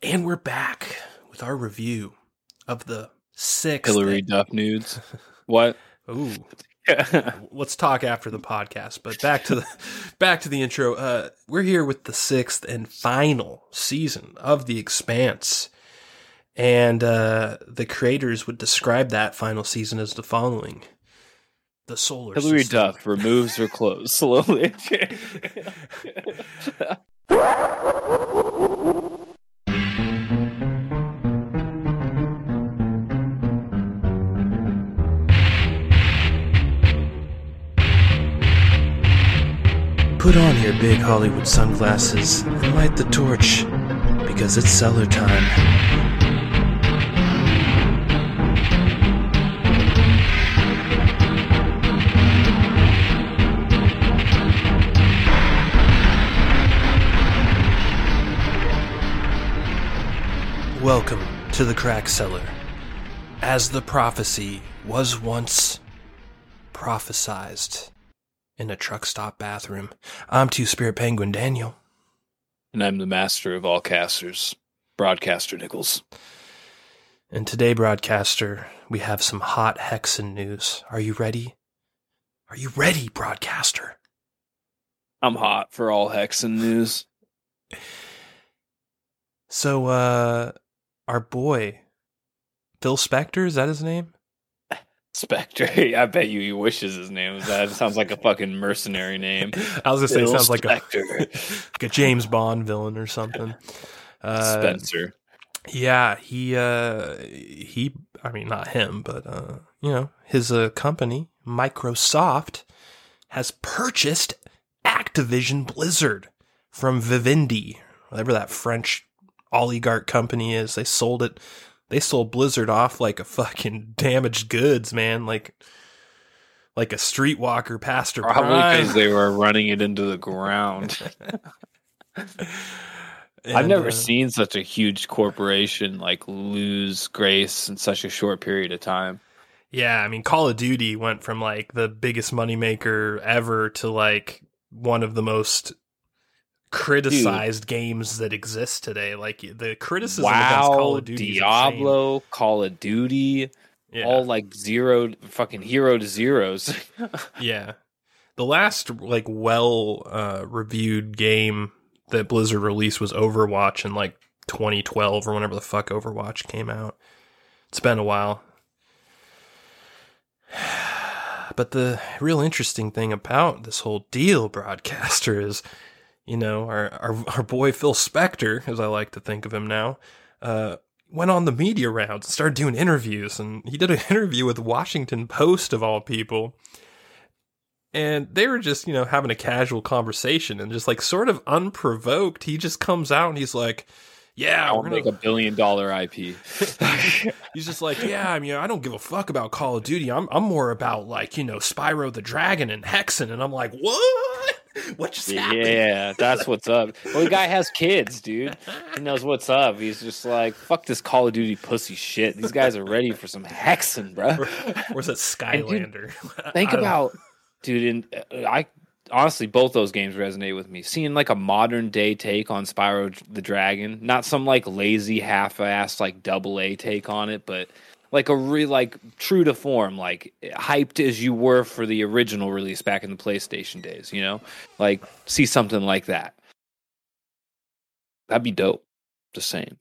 And we're back with our review of the sixth. Hilary Duff nudes. What? Ooh. Let's talk after the podcast. But back to the back to the intro. Uh, we're here with the sixth and final season of The Expanse, and uh, the creators would describe that final season as the following: the solar. Hilary system. Duff removes her clothes slowly. Put on your big Hollywood sunglasses and light the torch because it's cellar time. Welcome to the crack cellar. As the prophecy was once prophesized in a truck stop bathroom. I'm Two Spirit Penguin Daniel. and I'm the master of all casters, broadcaster Nichols. And today, broadcaster, we have some hot Hexen news. Are you ready? Are you ready, broadcaster? I'm hot for all Hexen news. So, uh, our boy, Phil Spector, is that his name? Spectre. I bet you he wishes his name was that. It sounds like a fucking mercenary name. I was gonna say, it sounds like a, like a James Bond villain or something. Uh, Spencer. Yeah, he uh he I mean not him, but uh you know, his uh company, Microsoft has purchased Activision Blizzard from Vivendi, whatever that French oligarch company is. They sold it they sold Blizzard off like a fucking damaged goods, man, like like a streetwalker pastor. Probably because they were running it into the ground. I've never uh, seen such a huge corporation like lose grace in such a short period of time. Yeah, I mean, Call of Duty went from like the biggest moneymaker ever to like one of the most criticized games that exist today. Like the criticism against Call of Duty, Diablo, Call of Duty, yeah, all like zero fucking hero to zeros. yeah. The last like well uh, reviewed game that Blizzard released was Overwatch in like 2012 or whenever the fuck Overwatch came out. It's been a while. But the real interesting thing about this whole deal, broadcaster, is you know our our, our boy Phil Spector, as I like to think of him now, uh, went on the media rounds and started doing interviews, and he did an interview with Washington Post of all people, and they were just you know having a casual conversation and just like sort of unprovoked, he just comes out and he's like. Yeah, I'll we're gonna make a billion dollar IP. He's just like, yeah, I mean, I don't give a fuck about Call of Duty. I'm I'm more about like, you know, Spyro the Dragon and Hexen, and I'm like, what? What just happened? yeah, that's what's up. Well, the guy has kids, dude. He knows what's up. He's just like, fuck this Call of Duty pussy shit. These guys are ready for some Hexen, bro. Where's that is it Skylander? Think I don't- about, dude, and uh, I honestly both those games resonate with me. Seeing like a modern day take on Spyro the Dragon, not some like lazy half-assed like double A take on it, but like a real like true to form, like hyped as you were for the original release back in the PlayStation days. You know, like see something like that. That'd be dope. Just saying.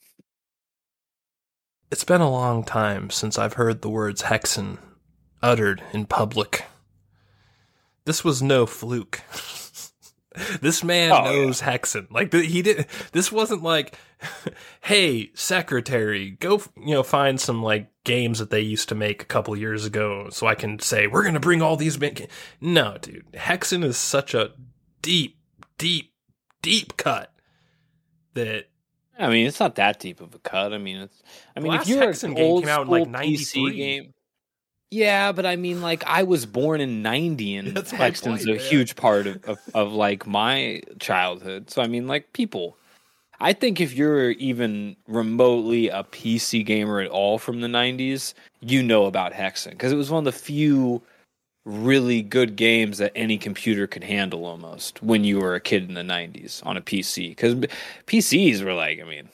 It's been a long time since I've heard the words Hexen uttered in public. This was no fluke. this man Oh, knows Hexen. Like th- he did. This wasn't like, hey, secretary, go you know find some like games that they used to make a couple years ago, so I can say we're gonna bring all these. Big no, dude, Hexen is such a deep, deep, deep cut that I mean, it's not that deep of a cut. I mean, it's. I mean, if you're Hexen an game old came out in, like, PC 93. game, yeah, but I mean, like I was born in '90, and That's Hexen's point, a yeah. huge part of, of of like my childhood. So I mean, like people. I think if you're even remotely a PC gamer at all from the '90s, you know about Hexen because it was one of the few really good games that any computer could handle almost when you were a kid in the 90s on a PC because PCs were like I mean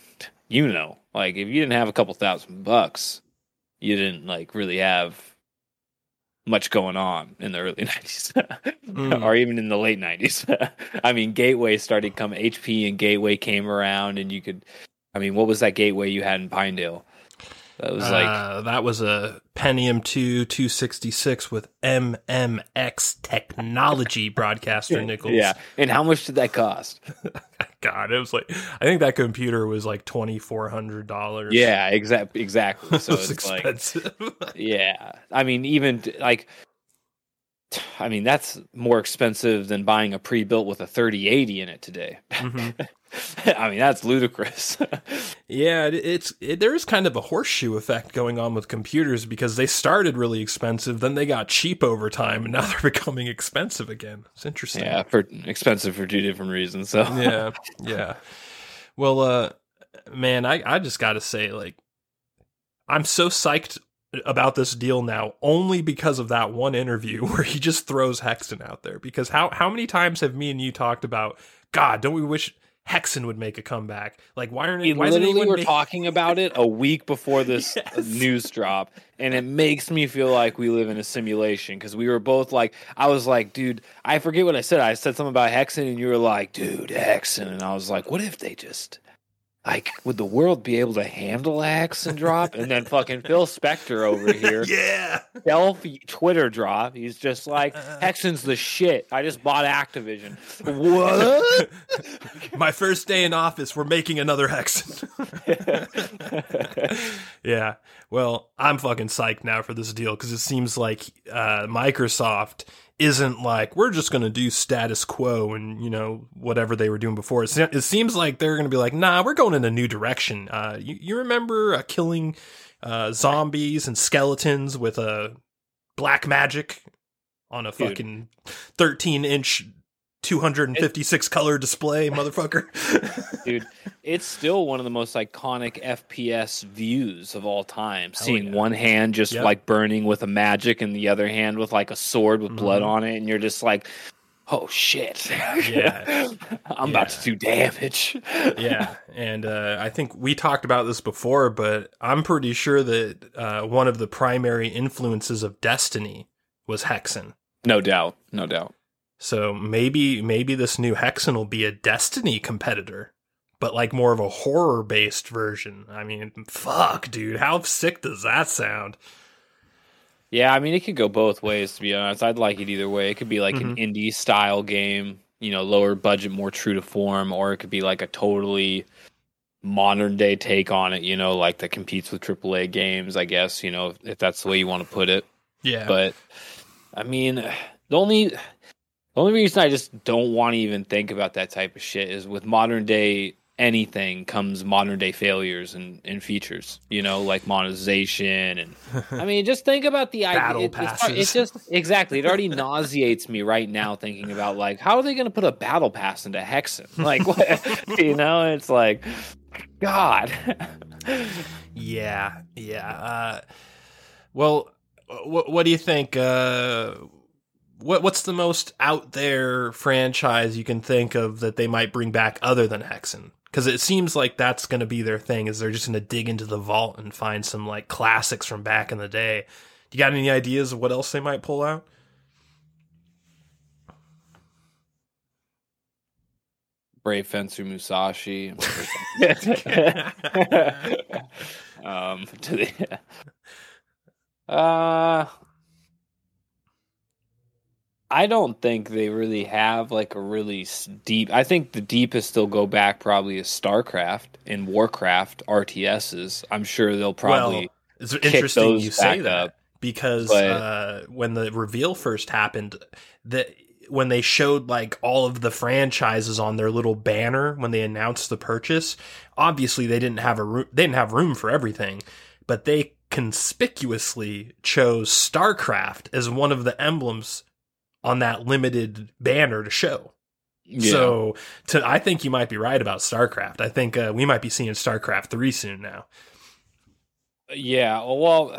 you know, like if you didn't have a couple thousand bucks, you didn't like really have much going on in the early 90s Mm. or even in the late 90s. I mean, Gateway started come HP and Gateway came around and you could I mean, what was that Gateway you had in Pinedale? That was like Uh, that was a Pentium 2 266 with MMX technology broadcaster Nichols. Yeah. And how much did that cost? God, it was like I think that computer was like twenty four hundred dollars. Yeah, exactly exactly. So it's like expensive. Yeah, I mean, even like, I mean, that's more expensive than buying a pre-built with a 3080 in it today. Mhm. I mean, that's ludicrous. Yeah, it, it's it, there is kind of a horseshoe effect going on with computers because they started really expensive, then they got cheap over time, and now they're becoming expensive again. It's interesting. yeah, for expensive for two different reasons. So yeah, yeah. Well, uh, man, I I just got to say, like, I'm so psyched about this deal now only because of that one interview where he just throws Hexen out there. Because how how many times have me and you talked about? God, don't we wish Hexen would make a comeback? Like, why aren't we why literally were make- talking about it a week before this Yes. news drop, and it makes me feel like we live in a simulation because we were both like, I was like, dude, I forget what I said. I said something about Hexen, and you were like, dude, Hexen, and I was like, what if they just like would the world be able to handle a and drop? And then fucking Phil Spector over here, Yeah. self Twitter drop. He's just like, Hexen's the shit. I just bought Activision. What? My first day in office, we're making another Hexen. yeah. Well, I'm fucking psyched now for this deal because it seems like uh, Microsoft isn't like we're just going to do status quo and you know whatever they were doing before. It, se- it seems like they're going to be like, nah, we're going in a new direction. Uh, you, you remember uh, killing uh, zombies and skeletons with a black magic on a Dude. fucking 13 inch. 256 color display, motherfucker. dude it's still one of the most iconic fps views of all time seeing yeah. one hand just Yep. like burning with a magic and the other hand with like a sword with blood Mhm. on it and you're just like oh shit Yeah. i'm about to do damage yeah, and uh, I think we talked about this before, but I'm pretty sure that uh, one of the primary influences of Destiny was Hexen. no doubt no doubt So maybe maybe this new Hexen will be a Destiny competitor, but like more of a horror based version. I mean, fuck, dude, how sick does that sound? yeah i mean it could go both ways to be honest. I'd like it either way. It could be like an mm-hmm. indie style game you know lower budget more true to form or it could be like a totally modern day take on it you know like that competes with aaa games i guess you know if that's the way you want to put it. Yeah, but I mean, the only the only reason I just don't want to even think about that type of shit is with modern day anything comes modern day failures and, and features, you know, like monetization and I mean, just think about the idea. Battle it, it's It just exactly. It already nauseates me right now thinking about like how are they going to put a battle pass into Hexen? Like, what, you know, it's like, God. yeah, yeah. Uh, well, what what do you think? Uh, what what's the most out there franchise you can think of that they might bring back other than Hexen? Because it seems like that's going to be their thing. Is they're just going to dig into the vault and find some like classics from back in the day. You got any ideas of what else they might pull out? Brave Fencer Musashi. um, to the, uh, I don't think they really have like a really deep. I think the deepest they'll go back probably is StarCraft and Warcraft RTSs. I'm sure they'll probably. well, it's interesting those you say that up, because but- uh, when the reveal first happened, that when they showed like all of the franchises on their little banner when they announced the purchase, obviously they didn't have a room. They didn't have room for everything, but they conspicuously chose StarCraft as one of the emblems on that limited banner to show. yeah. So, to I think you might be right about StarCraft. I think uh, we might be seeing StarCraft three soon now. Yeah, well,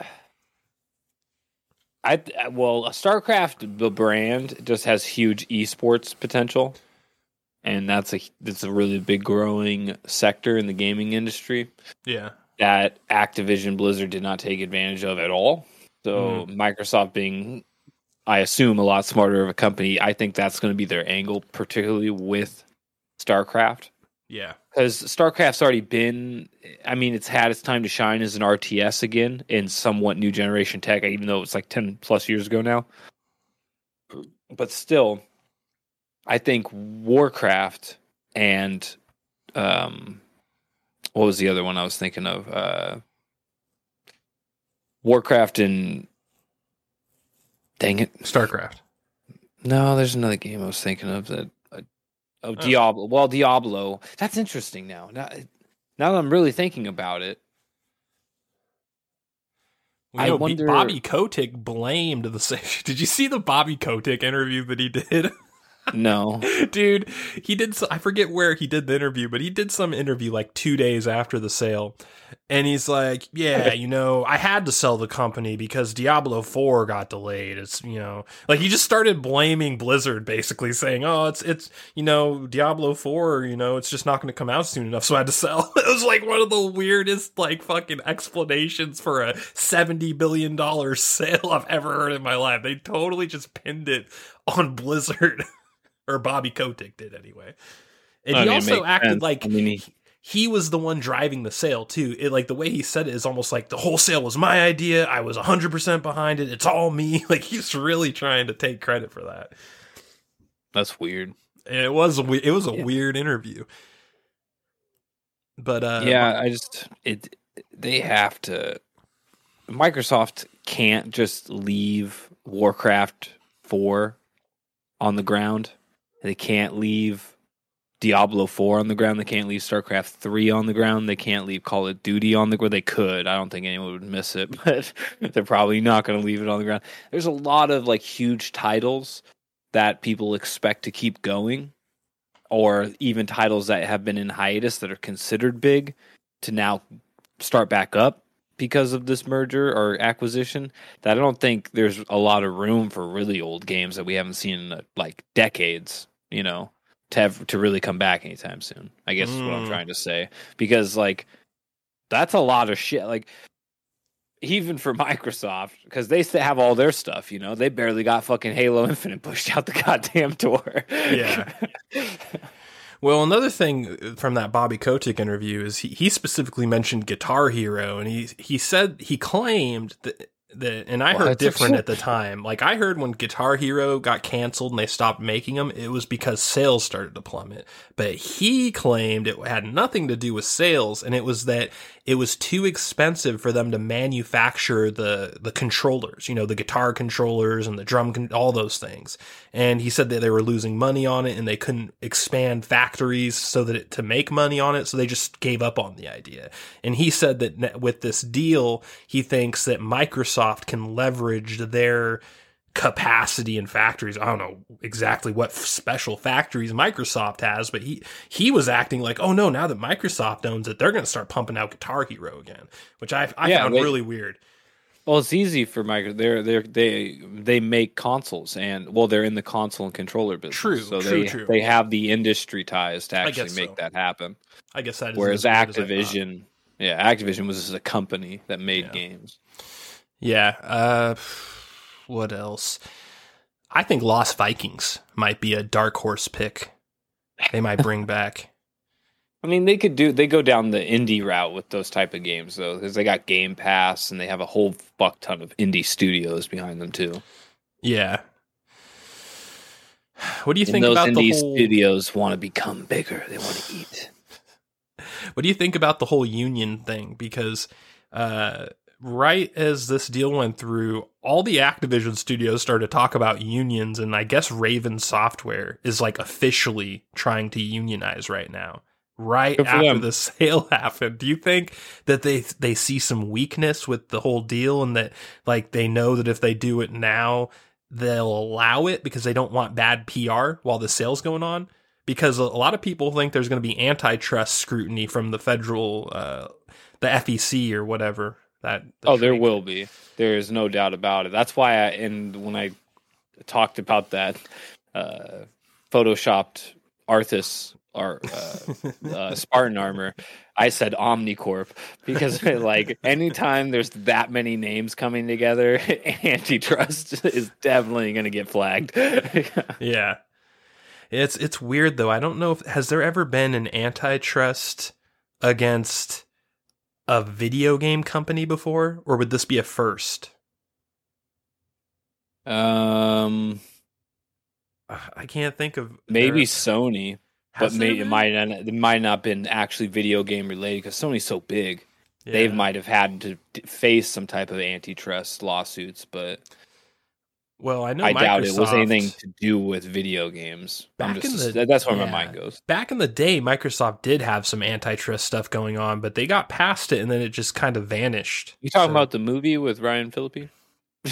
I well, StarCraft the brand just has huge esports potential, and that's a that's a really big growing sector in the gaming industry Yeah. that Activision Blizzard did not take advantage of at all. So Microsoft being I assume a lot smarter of a company, I think that's going to be their angle particularly with StarCraft Yeah. because StarCraft's already been I mean it's had its time to shine as an RTS again in somewhat new generation tech even though it's like 10 plus years ago now. But still I think Warcraft and um what was the other one I was thinking of? Uh Warcraft and dang it. StarCraft. No, there's another game I was thinking of that. Uh, oh, Oh. Diablo. Well, Diablo. That's interesting now. Now, now that I'm really thinking about it, Well, I know, wonder- Bobby Kotick blamed the Did you see the Bobby Kotick interview that he did? no. Dude, he did. So, I forget where he did the interview, but he did some interview like two days after the sale, and he's like, "Yeah, you know, I had to sell the company because Diablo Four got delayed. It's you know, like he just started blaming Blizzard, basically saying, "Oh, it's it's you know, Diablo Four, you know, it's just not going to come out soon enough, so I had to sell." it was like one of the weirdest like fucking explanations for a seventy billion dollar sale I've ever heard in my life. They totally just pinned it on Blizzard or Bobby Kotick did anyway. And I he mean, also acted sense. like I mean, he- he was the one driving the sale too. It like the way he said it is almost like the whole sale was my idea. I was 100% behind it. It's all me. Like he's really trying to take credit for that. That's weird. It was a it was a Yeah. weird interview. But uh yeah, I just it. They have to. Microsoft can't just leave Warcraft four on the ground. They can't leave Diablo four on the ground. They can't leave StarCraft three on the ground. They can't leave Call of Duty on the ground. They could. I don't think anyone would miss it, but they're probably not going to leave it on the ground. There's a lot of like huge titles that people expect to keep going, or even titles that have been in hiatus that are considered big to now start back up because of this merger or acquisition that I don't think there's a lot of room for really old games that we haven't seen in like decades, you know, to have to really come back anytime soon. I guess is what I'm Mm. trying to say because like that's a lot of shit like even for Microsoft because they have all their stuff, you know, they barely got fucking Halo Infinite pushed out the goddamn door. Yeah. Well, another thing from that Bobby Kotick interview is he, he specifically mentioned Guitar Hero, and he he said he claimed that that, and I heard What? different at the time. Like I heard when Guitar Hero got canceled and they stopped making them, it was because sales started to plummet. But he claimed it had nothing to do with sales, and it was that it was too expensive for them to manufacture the the controllers, you know, the guitar controllers and the drum, con- all those things. And he said that they were losing money on it and they couldn't expand factories so that it, to make money on it, so they just gave up on the idea. And he said that with this deal, he thinks that Microsoft can leverage their capacity in factories. I don't know exactly what special factories Microsoft has, but he he was acting like, oh no, now that Microsoft owns it, they're going to start pumping out Guitar Hero again, which I I Yeah, found they- really weird. Well, it's easy for Microsoft. They're they they they make consoles, and well, they're in the console and controller business. True, so true, they true. they have the industry ties to actually make so. that happen. I guess that is Whereas as weird as Activision, yeah, Activision was a company that made Yeah. games. Yeah. Uh, what else? I think Lost Vikings might be a dark horse pick. They might bring back. I mean, they could do they go down the indie route with those type of games though, because they got Game Pass and they have a whole fuck ton of indie studios behind them too. Yeah. What do you And think those about indie the whole? studios want to become bigger. They want to eat. What do you think about the whole union thing? Because uh, right as this deal went through, all the Activision studios started to talk about unions, and I guess Raven Software is like officially trying to unionize right now. Right after them. the sale happened, do you think that they they see some weakness with the whole deal, and that like they know that if they do it now, they'll allow it because they don't want bad PR while the sale's going on? because a lot of people think there's going to be antitrust scrutiny from the federal, uh, the FEC or whatever. That the oh, there will be. There is no doubt about it. That's why I and when I talked about that uh, photoshopped Arthas or uh, uh, Spartan armor, I said Omnicorp because like anytime there's that many names coming together, antitrust is definitely going to get flagged. yeah. It's it's weird though. I don't know if has there ever been an antitrust against a video game company before or would this be a first? um, I can't think of maybe there- Sony, but has there may, it might not, it might not been actually video game related because Sony's so big. They might have had to face some type of antitrust lawsuits, but Well, I know I doubt it was anything to do with video games. I'm Back just, in the- that's where my mind goes. back in the day, Microsoft did have some antitrust stuff going on, but they got past it and then it just kind of vanished. You talking So- about the movie with Ryan Phillippe?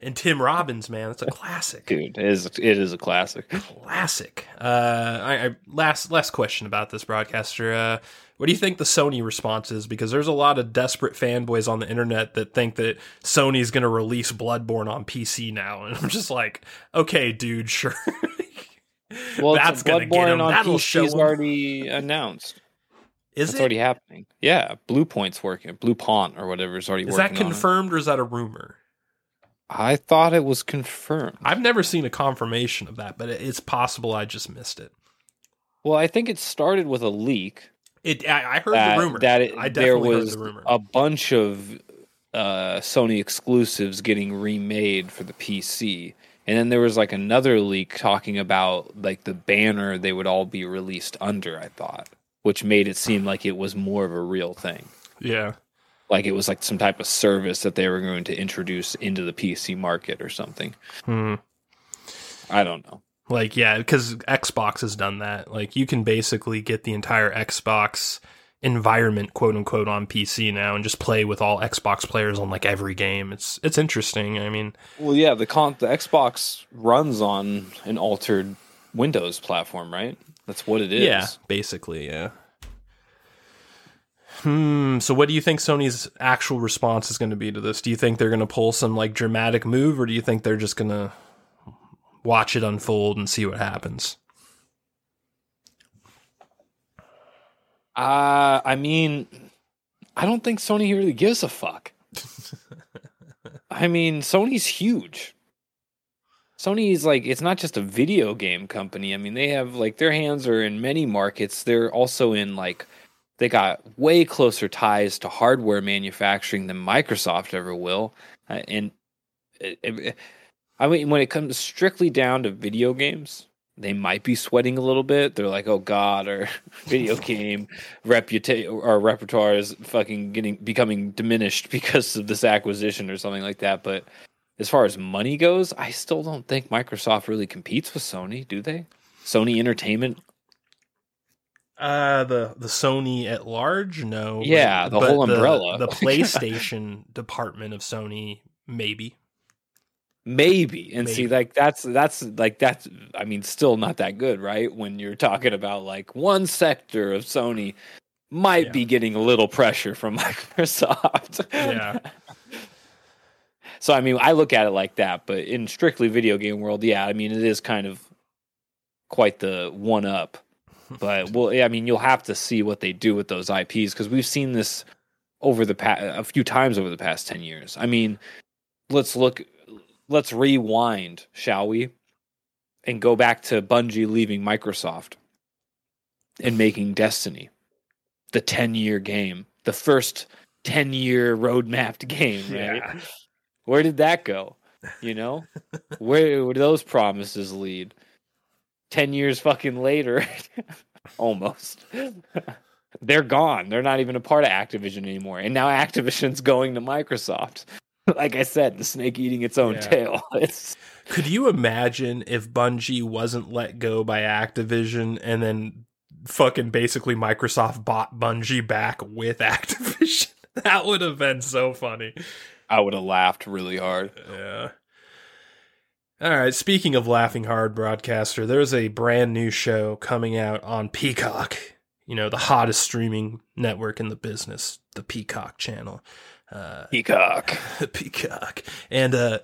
and Tim Robbins, man, that's a classic. Dude, it is it is a classic. Classic. Uh, I, I last last question about this broadcaster. Uh, what do you think the Sony response is? Because there's a lot of desperate fanboys on the internet that think that Sony's going to release Bloodborne on PC now, and I'm just like, okay, dude, sure. Well, that's it's gonna get him. on That'll PC show is already announced. Is It's it? already happening. Yeah, Bluepoint's working. Bluepoint or whatever is already working. is that confirmed or is that a rumor? I thought it was confirmed. I've never seen a confirmation of that, but it's possible I just missed it. Well, I think it started with a leak. It. I, I heard that, the rumor. that it, I there was the a bunch of uh, Sony exclusives getting remade for the PC, and then there was like another leak talking about like the banner they would all be released under. I thought, which made it seem like it was more of a real thing, yeah. like it was like some type of service that they were going to introduce into the PC market or something. Hmm. I don't know. Like, yeah, because Xbox has done that. Like, you can basically get the entire Xbox environment, quote unquote, on PC now, and just play with all Xbox players on like every game. It's it's interesting. I mean, Well, yeah, the con- the Xbox runs on an altered Windows platform, right? That's what it is. yeah, basically, yeah. Hmm. So, what do you think Sony's actual response is going to be to this? Do you think they're going to pull some like dramatic move, or do you think they're just going to watch it unfold and see what happens? Uh, I mean, I don't think Sony really gives a fuck. I mean, Sony's huge. Sony's like it's not just a video game company. I mean, they have like their hands are in many markets. They're also in like they got way closer ties to hardware manufacturing than Microsoft ever will. Uh, and it, it- I mean, when it comes strictly down to video games, they might be sweating a little bit. They're like, "Oh God, our video game reputation, our repertoire is fucking getting becoming diminished because of this acquisition or something like that." But as far as money goes, I still don't think Microsoft really competes with Sony, do they? Sony Entertainment, Uh, the the Sony at large, no. Yeah, the whole umbrella. The, PlayStation department of Sony, maybe. Maybe. And see, like that's that's like that's. I mean, still not that good, right? When you're talking about like one sector of Sony might Yeah. be getting a little pressure from Microsoft. Yeah. So I mean, I look at it like that, but in strictly video game world, yeah, I mean, it is kind of quite the one up. But well, yeah, I mean, you'll have to see what they do with those IPs because we've seen this over the past a few times over the past ten years. I mean, let's look, let's rewind, shall we, and go back to Bungie leaving Microsoft and making Destiny, the ten year game, the first ten year roadmapped game, right? Yeah. Where did that go? You know, where would those promises lead? Ten years fucking later, almost. They're gone. They're not even a part of Activision anymore. And now Activision's going to Microsoft. Like I said, the snake eating its own Yeah. tail. It's Could you imagine if Bungie wasn't let go by Activision and then fucking basically Microsoft bought Bungie back with Activision? that would have been so funny. I would have laughed really hard. Yeah. All right. Speaking of laughing hard, broadcaster, there's a brand new show coming out on Peacock. You know, the hottest streaming network in the business, the Peacock channel. Uh, Peacock. Peacock, and uh,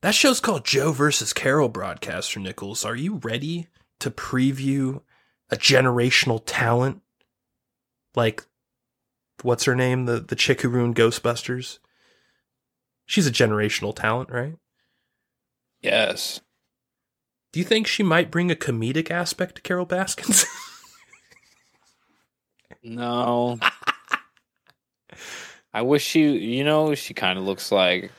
That show's called Joe versus Carole Broadcaster Nichols. Are you ready to preview a generational talent like what's her name? The the chick who ruined Ghostbusters? She's a generational talent, right? Yes. Do you think she might bring a comedic aspect to Carole Baskins? no. I wish she, you know, she kind of looks like,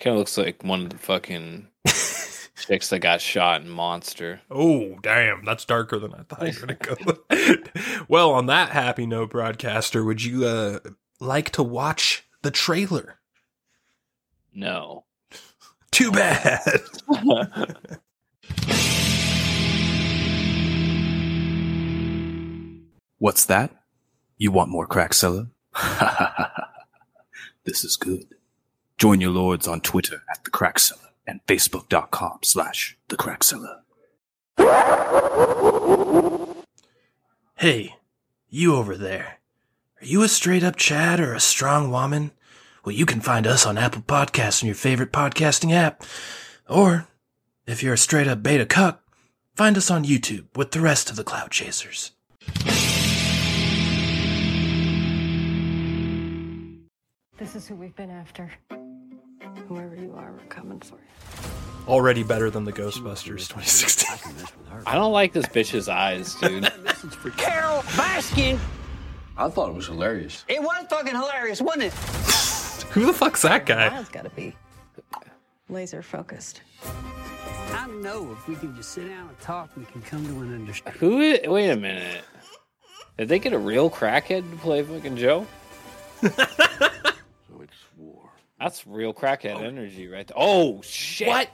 kind of looks like one of the fucking chicks that got shot in Monster. Oh, damn. That's darker than I thought you were going to go. well, on that happy note, broadcaster, would you uh, like to watch the trailer? No. Too bad. What's that? You want more crack Crackzilla? This is good. Join your lords on Twitter at the Crackzilla and Facebook.com slash the Crackzilla. Hey, you over there. Are you a straight up Chad or a strong woman? Well, you can find us on Apple Podcasts and your favorite podcasting app. Or, if you're a straight up beta cuck, find us on YouTube with the rest of the Cloud Chasers. This is who we've been after. Whoever you are, we're coming for you. Already better than the Ghostbusters 2016. I don't like this bitch's eyes, dude. Carole Baskin. I thought it was hilarious. It was fucking hilarious, wasn't it? Who the fuck's that guy? Miles got to be laser focused. I know if we can just sit down and talk, we can come to an understanding. Who? Wait a minute. Did they get a real crackhead to play fucking Joe? So it's war. That's real crackhead oh. energy right there. Oh shit! What?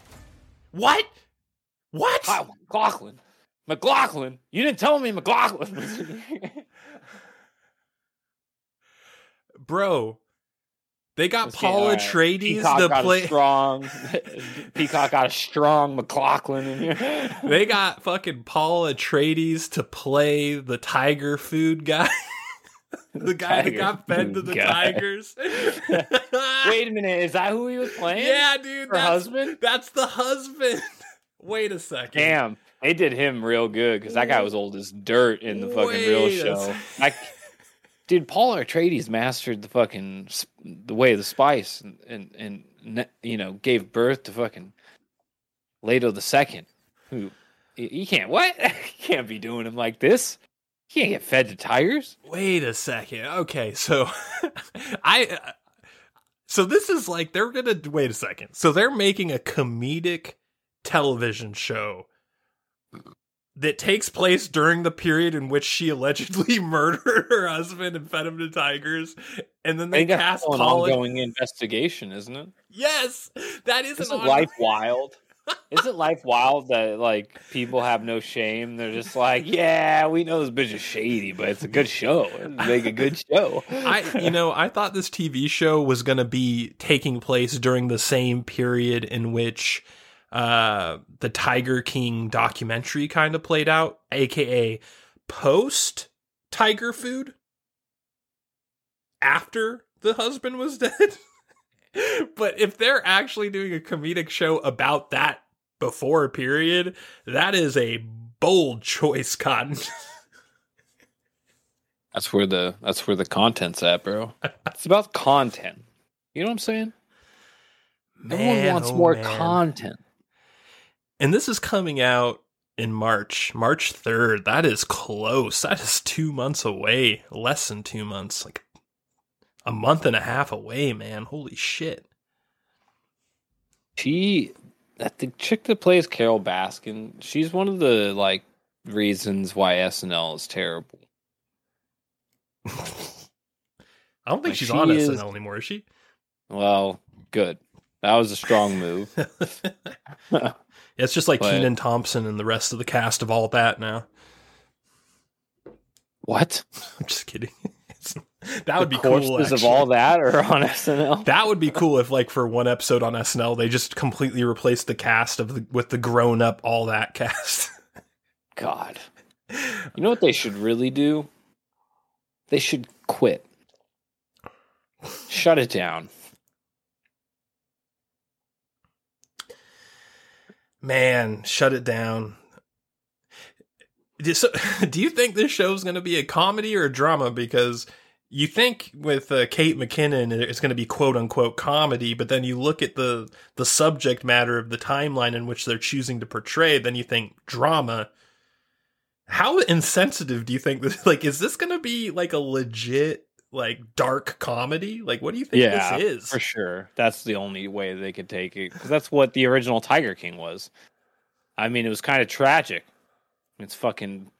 What? What? MacLachlan. MacLachlan. You didn't tell me MacLachlan. was in here. Bro, they got Paula alright. Atreides Peacock to got play. a strong. Peacock got a strong MacLachlan in here. They got fucking Paul Atreides to play the tiger food guy. The guy that got fed to the guy. tigers. Wait a minute, is that who he was playing? Yeah, dude. Her that's, husband? That's the husband. Wait a second. Damn, they did him real good because that guy was old as dirt in the fucking real Wait a show. I, dude, Paul Atreides mastered the fucking the way of the spice and and, and you know gave birth to fucking Leto the second. Who you can't what? you can't be doing him like this. You can't get fed to tigers. Wait a second. Okay, so I uh, so this is like they're to wait a second. So they're making a comedic television show that takes place during the period in which she allegedly murdered her husband and fed him to tigers and then they cast an ongoing investigation, isn't it? Yes, that is Isn't an on- life wild? Isn't life wild that like people have no shame? They're just like, yeah, we know this bitch is shady, but it's a good show. Make a good show. I you know, I thought this TV show was going to be taking place during the same period in which uh the Tiger King documentary kind of played out, aka post tiger food after the husband was dead. but if they're actually doing a comedic show about that before period, that is a bold choice, Cotton. That's where the that's where the content's at, bro. It's about content. You know what I'm saying? Everyone Man, wants oh more man. content. And this is coming out in March, March 3rd. That is close. That is two months away. Less than two months. Like a month and a half away, man. Holy shit. She, that the chick that plays Carole Baskin, she's one of the like reasons why SNL is terrible. I don't think Like, she's she on is- SNL anymore, is she? Well, good. That was a strong move. it's just like But- Kenan Thompson and the rest of the cast of all that now. What? I'm just kidding. That would be cool. of all that or on SNL. That would be cool if, like, for one episode on SNL, they just completely replaced the cast of the, with the grown up all that cast. God. You know what they should really do? They should quit. Shut it down. Man, shut it down. Do do you think this show's going to be a comedy or a drama? Because you think with uh, Kate McKinnon it's going to be quote unquote comedy, but then you look at the the subject matter of the timeline in which they're choosing to portray, then you think drama. How insensitive do you think this? Like, is this going to be like a legit like dark comedy? Like, what do you think yeah, this is? for sure. That's the only way they could take it because that's what the original Tiger King was. I mean, it was kind of tragic. It's fucking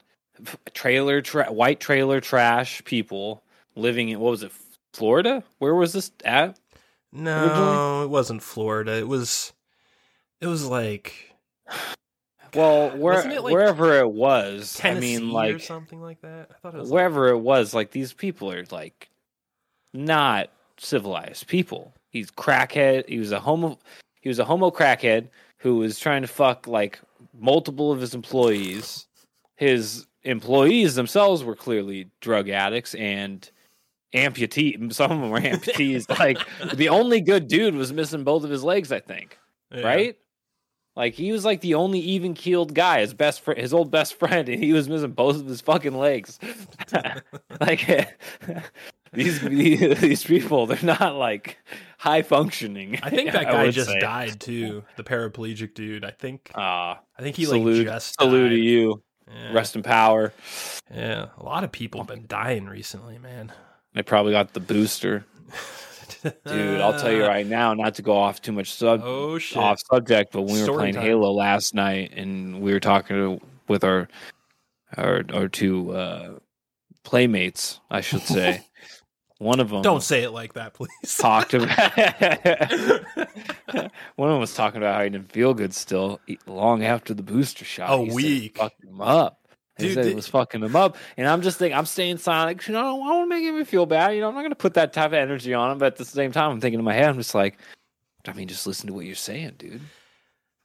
trailer, tra- white trailer trash people living in what was it, Florida? Where was this at? No, originally? it wasn't Florida. It was, it was like Well, where, it, like, wherever it was, Tennessee I mean, like something like that. I thought it was like- wherever it was, like these people are like not civilized people. He's crackhead. He was a homo. He was a homo crackhead who was trying to fuck like multiple of his employees. His employees themselves were clearly drug addicts and amputee. Some of them were amputees. like the only good dude was missing both of his legs. I think Yeah. right? Like he was like the only even keeled guy, his best friend, his old best friend, and he was missing both of his fucking legs. like these these people, they're not like high functioning. I think that guy just say. died too. The paraplegic dude. I think. Ah, I think he salute, like just salute to you. Yeah. Rest in power. Yeah, a lot of people have been dying recently, man. They probably got the booster, dude. I'll tell you right now, not to go off too much sub Oh off subject, but when we were Story playing time. Halo last night and we were talking to, with our our our two uh, playmates, I should say. One of them Don't say it like that, please. talked about one of them was talking about how he didn't feel good still long after the booster shot. A He week. fucked him up. He Dude, said it was fucking him up, and I'm just thinking, I'm staying silent. 'cause, You know, I don't want to make him feel bad. You know, I'm not going to put that type of energy on him. But at the same time, I'm thinking in my head, I'm just like, I mean, just listen to what you're saying, dude.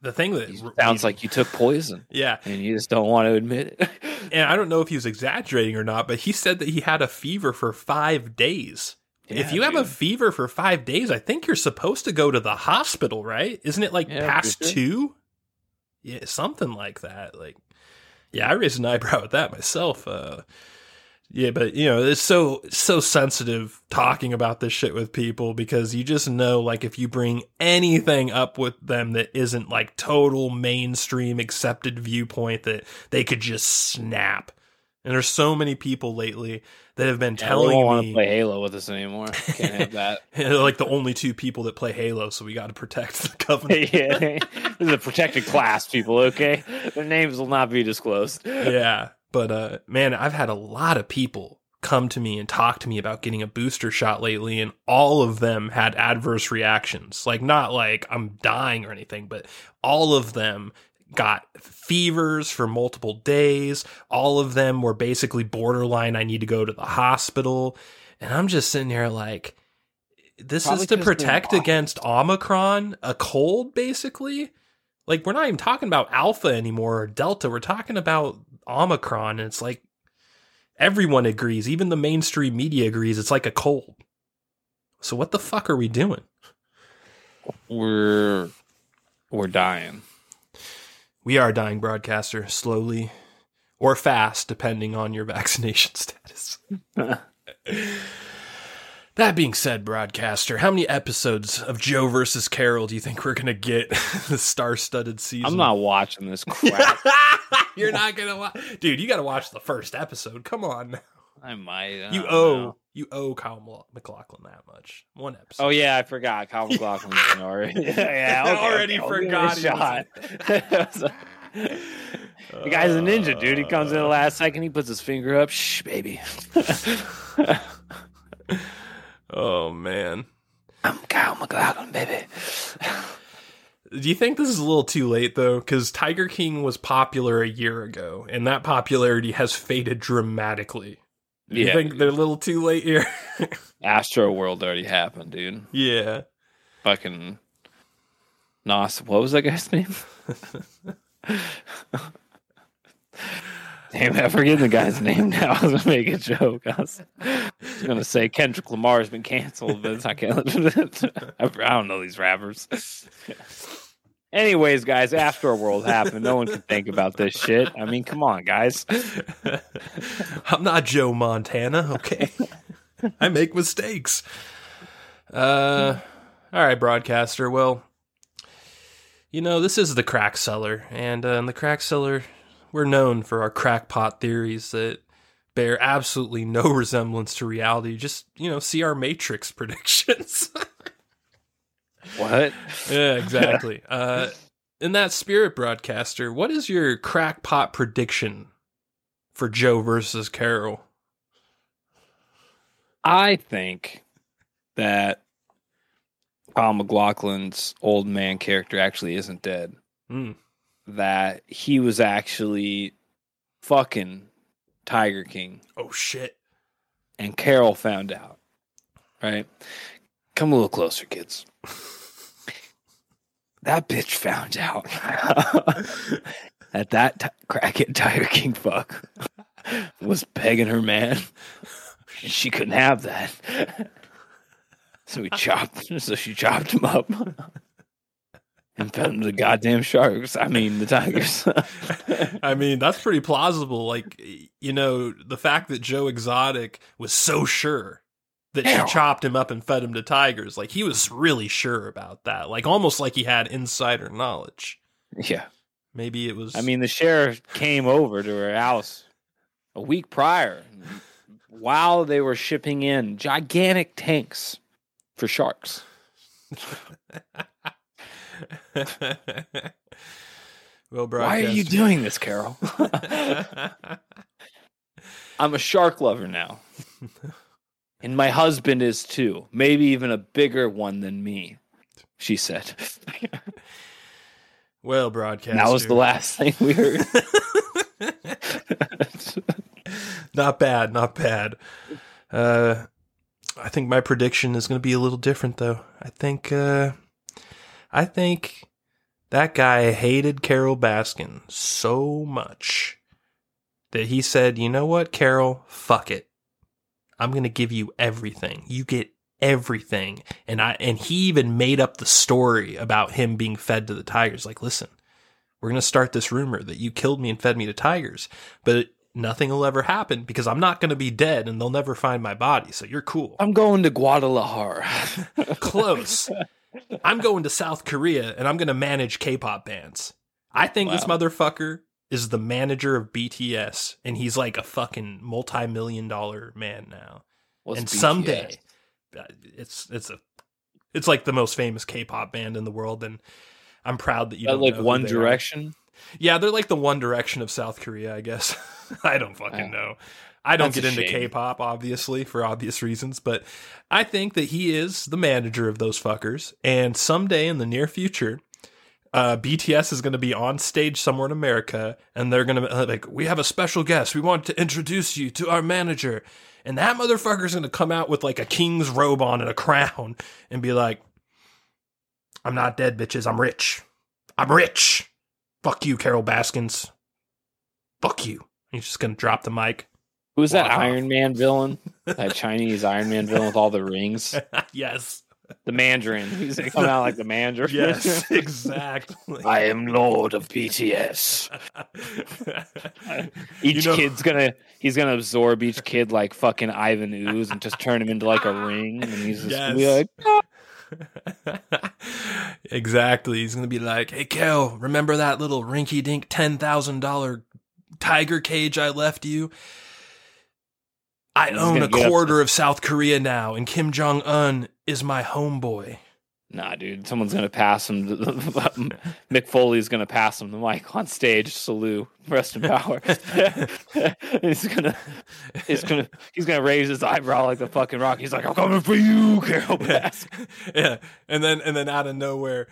the thing that It r- sounds made- like you took poison, yeah, and you just don't want to admit it. and I don't know if he was exaggerating or not, but he said that he had a fever for five days. if Yeah, you have a fever for five days, I think you're supposed to go to the hospital, right? Isn't it like Yeah, past sure. two? Yeah, something like that. Like, yeah, I raised an eyebrow at that myself. Uh, yeah, but you know, it's so so sensitive talking about this shit with people because you just know, like, if you bring anything up with them that isn't like total mainstream accepted viewpoint, that they could just snap. And there's so many people lately that have been Yeah, telling won't want me to play Halo with us anymore. Can't have that. like the only two people that play Halo, so we got to protect the covenant. yeah, this is a protected class, people. Okay, their names will not be disclosed. yeah, but uh, man, I've had a lot of people come to me and talk to me about getting a booster shot lately, and all of them had adverse reactions. Like not like I'm dying or anything, but all of them got fevers for multiple days. All of them were basically borderline. I need to go to the hospital, and I'm just sitting here like. This Probably is to protect against Omicron, a cold, basically. Like we're not even talking about Alpha anymore or Delta. We're talking about Omicron, and it's like everyone agrees, even the mainstream media agrees. It's like a cold. So what the fuck are we doing? We're we're dying. We are dying, broadcaster, slowly or fast, depending on your vaccination status. that being said, broadcaster, how many episodes of Joe versus Carole do you think we're gonna get the star-studded season? I'm not watching this crap. You're not gonna watch, dude. You got to watch the first episode. Come on, I might. I you owe know. You owe Kyle MacLachlan that much. One episode. Oh yeah, I forgot. Kyle MacLachlan in already. yeah, yeah, okay, Already okay, I'll give it forgot he was the guy's a ninja, dude. He comes in the uh. last second. He puts his finger up. Shh, baby. Oh man. I'm Kyle MacLachlan, baby. Do you think this is a little too late though? Because Tiger King was popular a year ago, and that popularity has faded dramatically. You Yeah. think they're a little too late here? Astroworld already happened, dude. yeah. Fucking Nos. What was that guy's name? Damn, I'm forgetting the guy's name now. I was gonna make a joke. I was, gonna say Kendrick Lamar has been canceled, but it's not canceled. I, I don't know these rappers. Anyways, guys, Astroworld happened. No one can think about this shit. I mean, come on, guys. I'm not Joe Montana, okay? I make mistakes. Uh, all right, broadcaster. Well, you know this is the crack cellar, and uh, in the crack cellar, we're known for our crackpot theories that bear absolutely no resemblance to reality. Just you know, see our Matrix predictions. What? yeah, exactly. uh, in that spirit, broadcaster, what is your crackpot prediction for Joe versus Carole? I think that Kyle MacLachlan's old man character actually isn't dead. Mm. That he was actually fucking Tiger King, Oh shit! and Carole found out. Right? Come a little closer, kids. that bitch found out that that t- crackhead Tiger King fuck was pegging her man. And she couldn't have that. So we chopped. So she chopped him up and fed him to the goddamn sharks. I mean, the tigers. I mean, that's pretty plausible. Like, you know, the fact that Joe Exotic was so sure that she chopped him up and fed him to tigers, like, he was really sure about that. Like, almost like he had insider knowledge. yeah. Maybe it was. I mean, the sheriff came over to her house a week prior while they were shipping in gigantic tanks for sharks. well, Why are you doing this, Carole? I'm a shark lover now. and my husband is too. Maybe even a bigger one than me, she said. well, broadcast. that was the last thing we heard. not bad, not bad. Uh, I think my prediction is going to be a little different, though. I think, uh, I think that guy hated Carole Baskin so much that he said, "You know what, Carole? Fuck it. I'm going to give you everything. You get everything." And I and he even made up the story about him being fed to the tigers. Like, listen, we're going to start this rumor that you killed me and fed me to tigers, but nothing will ever happen because I'm not going to be dead and they'll never find my body. So you're cool. I'm going to Guadalajara. Close. I'm going to South Korea and I'm going to manage K-pop bands. I think this motherfucker is the manager of BTS and he's like a fucking multi-million dollar man now. What's and BTS? someday uh, it's it's a it's like the most famous K-pop band in the world and I'm proud that you That don't like One they are. Direction. Yeah, they're like the One Direction of South Korea, I guess. I don't fucking know. I don't That's get into shame. K-pop, obviously, for obvious reasons, but I think that he is the manager of those fuckers. And someday in the near future, uh, BTS is going to be on stage somewhere in America, and they're going to like, we have a special guest. We want to introduce you to our manager, and that motherfucker's going to come out with like a king's robe on and a crown, and be like, "I'm not dead, bitches. I'm rich. I'm rich. Fuck you, Carole Baskins. Fuck you." He's just going to drop the mic. Who's that off. Iron Man villain? That Chinese Iron Man villain with all the rings? yes. The Mandarin. He's gonna come out like the Mandarin. Yes, exactly. I am Lord of BTS. Each You know- kid's gonna he's gonna absorb each kid like fucking Ivan Ooze and just turn him into like a ring, and he's just gonna be Yes. like, ah. exactly. He's gonna be like, "Hey, Kel, remember that little rinky-dink ten thousand dollar tiger cage I left you? I He's own a get up quarter of South Korea now, and Kim Jong Un is my homeboy." Nah, dude, someone's gonna pass him. Mick Foley's gonna pass him the mic on stage. Salute, rest in power. he's gonna, he's gonna, he's gonna raise his eyebrow like the fucking rock. He's like, "I'm coming for you, Carole Baskin." yeah, and then and then out of nowhere,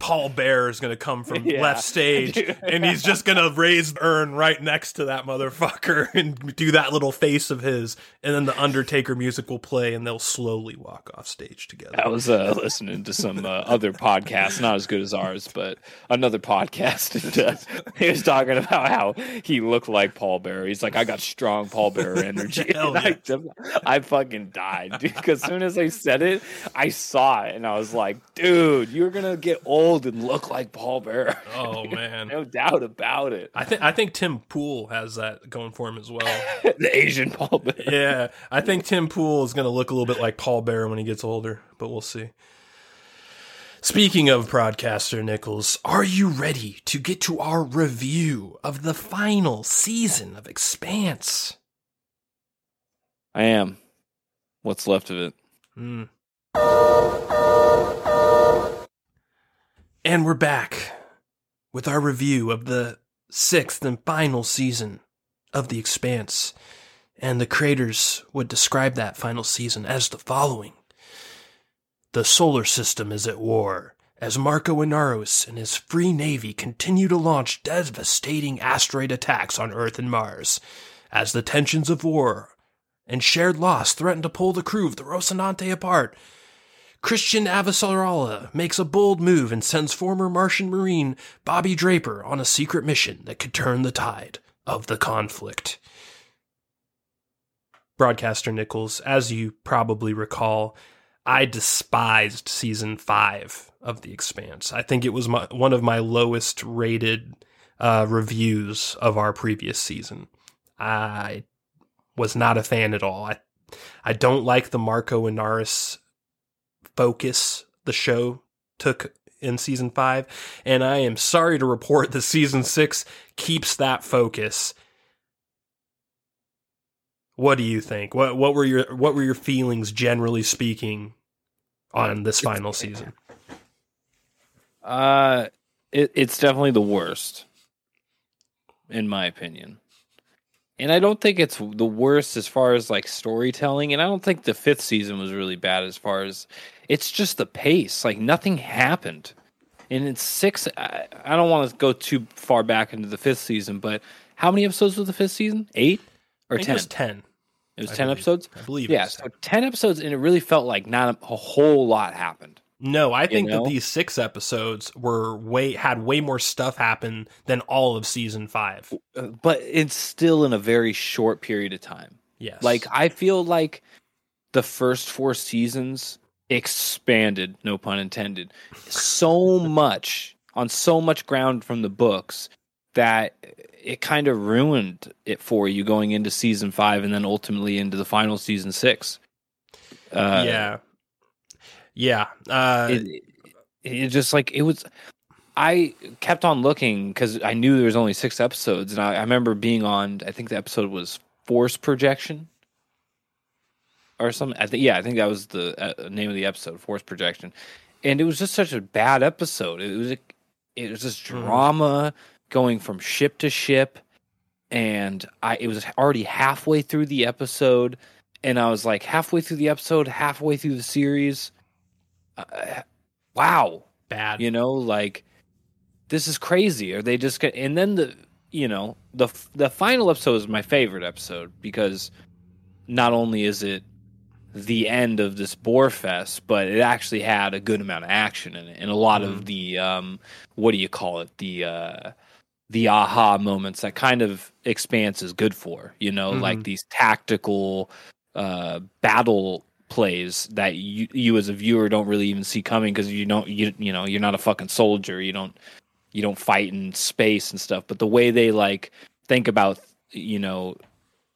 Paul Bearer is gonna come from Yeah. left stage, Dude. and he's just gonna raise the urn right next to that motherfucker and do that little face of his, and then the Undertaker music will play, and they'll slowly walk off stage together. I was uh, listening to some uh, other podcasts, not as good as ours, but another podcast. And, uh, he was talking about how he looked like Paul Bearer. He's like, I got strong Paul Bearer energy. Hell And I, I fucking died, dude. Because as soon as I said it, I saw it, and I was like, dude, you're gonna get old old and look like Paul Bearer. Oh man. no doubt about it. I think I think Tim Pool has that going for him as well. the Asian Paul Bearer. yeah, I think Tim Pool is going to look a little bit like Paul Bearer when he gets older, but we'll see. Speaking of broadcaster Nichols, are you ready to get to our review of the final season of Expanse? I am. What's left of it? Hmm. And we're back with our review of the sixth and final season of The Expanse. And the creators would describe that final season as the following The solar system is at war as Marco Inaros and his free navy continue to launch devastating asteroid attacks on Earth and Mars. As the tensions of war and shared loss threaten to pull the crew of the Rocinante apart, Chrisjen Avasarala makes a bold move and sends former Martian Marine Bobby Draper on a secret mission that could turn the tide of the conflict. Broadcaster Nichols, as you probably recall, I despised season five of The Expanse. I think it was my, one of my lowest rated uh, reviews of our previous season. I was not a fan at all. I I don't like the Marco Inaros focus the show took in season five, and I am sorry to report that season six keeps that focus. What do you think? What what were your what were your feelings generally speaking on this final season? Uh, it, it's definitely the worst, in my opinion. And I don't think it's the worst as far as like storytelling. And I don't think the fifth season was really bad as far as it's just the pace. Like nothing happened. And it's six. I, I don't want to go too far back into the fifth season, but how many episodes was the fifth season? Eight or ten? It was ten. It was I 10 believe. episodes? I believe. it Yeah, so 10. 10 episodes, and it really felt like not a, a whole lot happened. No, I think know? that these six episodes were way had way more stuff happen than all of season five. Uh, But it's still in a very short period of time. Yes, Like, I feel like the first four seasons expanded, no pun intended, so much on so much ground from the books that it kind of ruined it for you going into season five and then ultimately into the final season six. Uh, yeah, yeah. Uh, it, it just like it was i kept on looking because i knew there was only six episodes and I, I remember being on i think the episode was force projection or something. I think yeah i think that was the uh, name of the episode force projection. And it was just such a bad episode. It was it was just Mhm. drama going from ship to ship. And i it was already halfway through the episode. And i was like halfway through the episode halfway through the series uh, wow. Bad. you know like this is crazy. Are they just gonna and then the you know the the final episode is my favorite episode because not only is it the end of this boar fest but it actually had a good amount of action in it. And a lot of the um what do you call it? The uh the aha moments that kind of expanse is good for you know like Mhm. these tactical uh battle plays that you you as a viewer don't really even see coming because you don't you you know you're not a fucking soldier. You don't you don't fight in space and stuff. But the way they like think about you know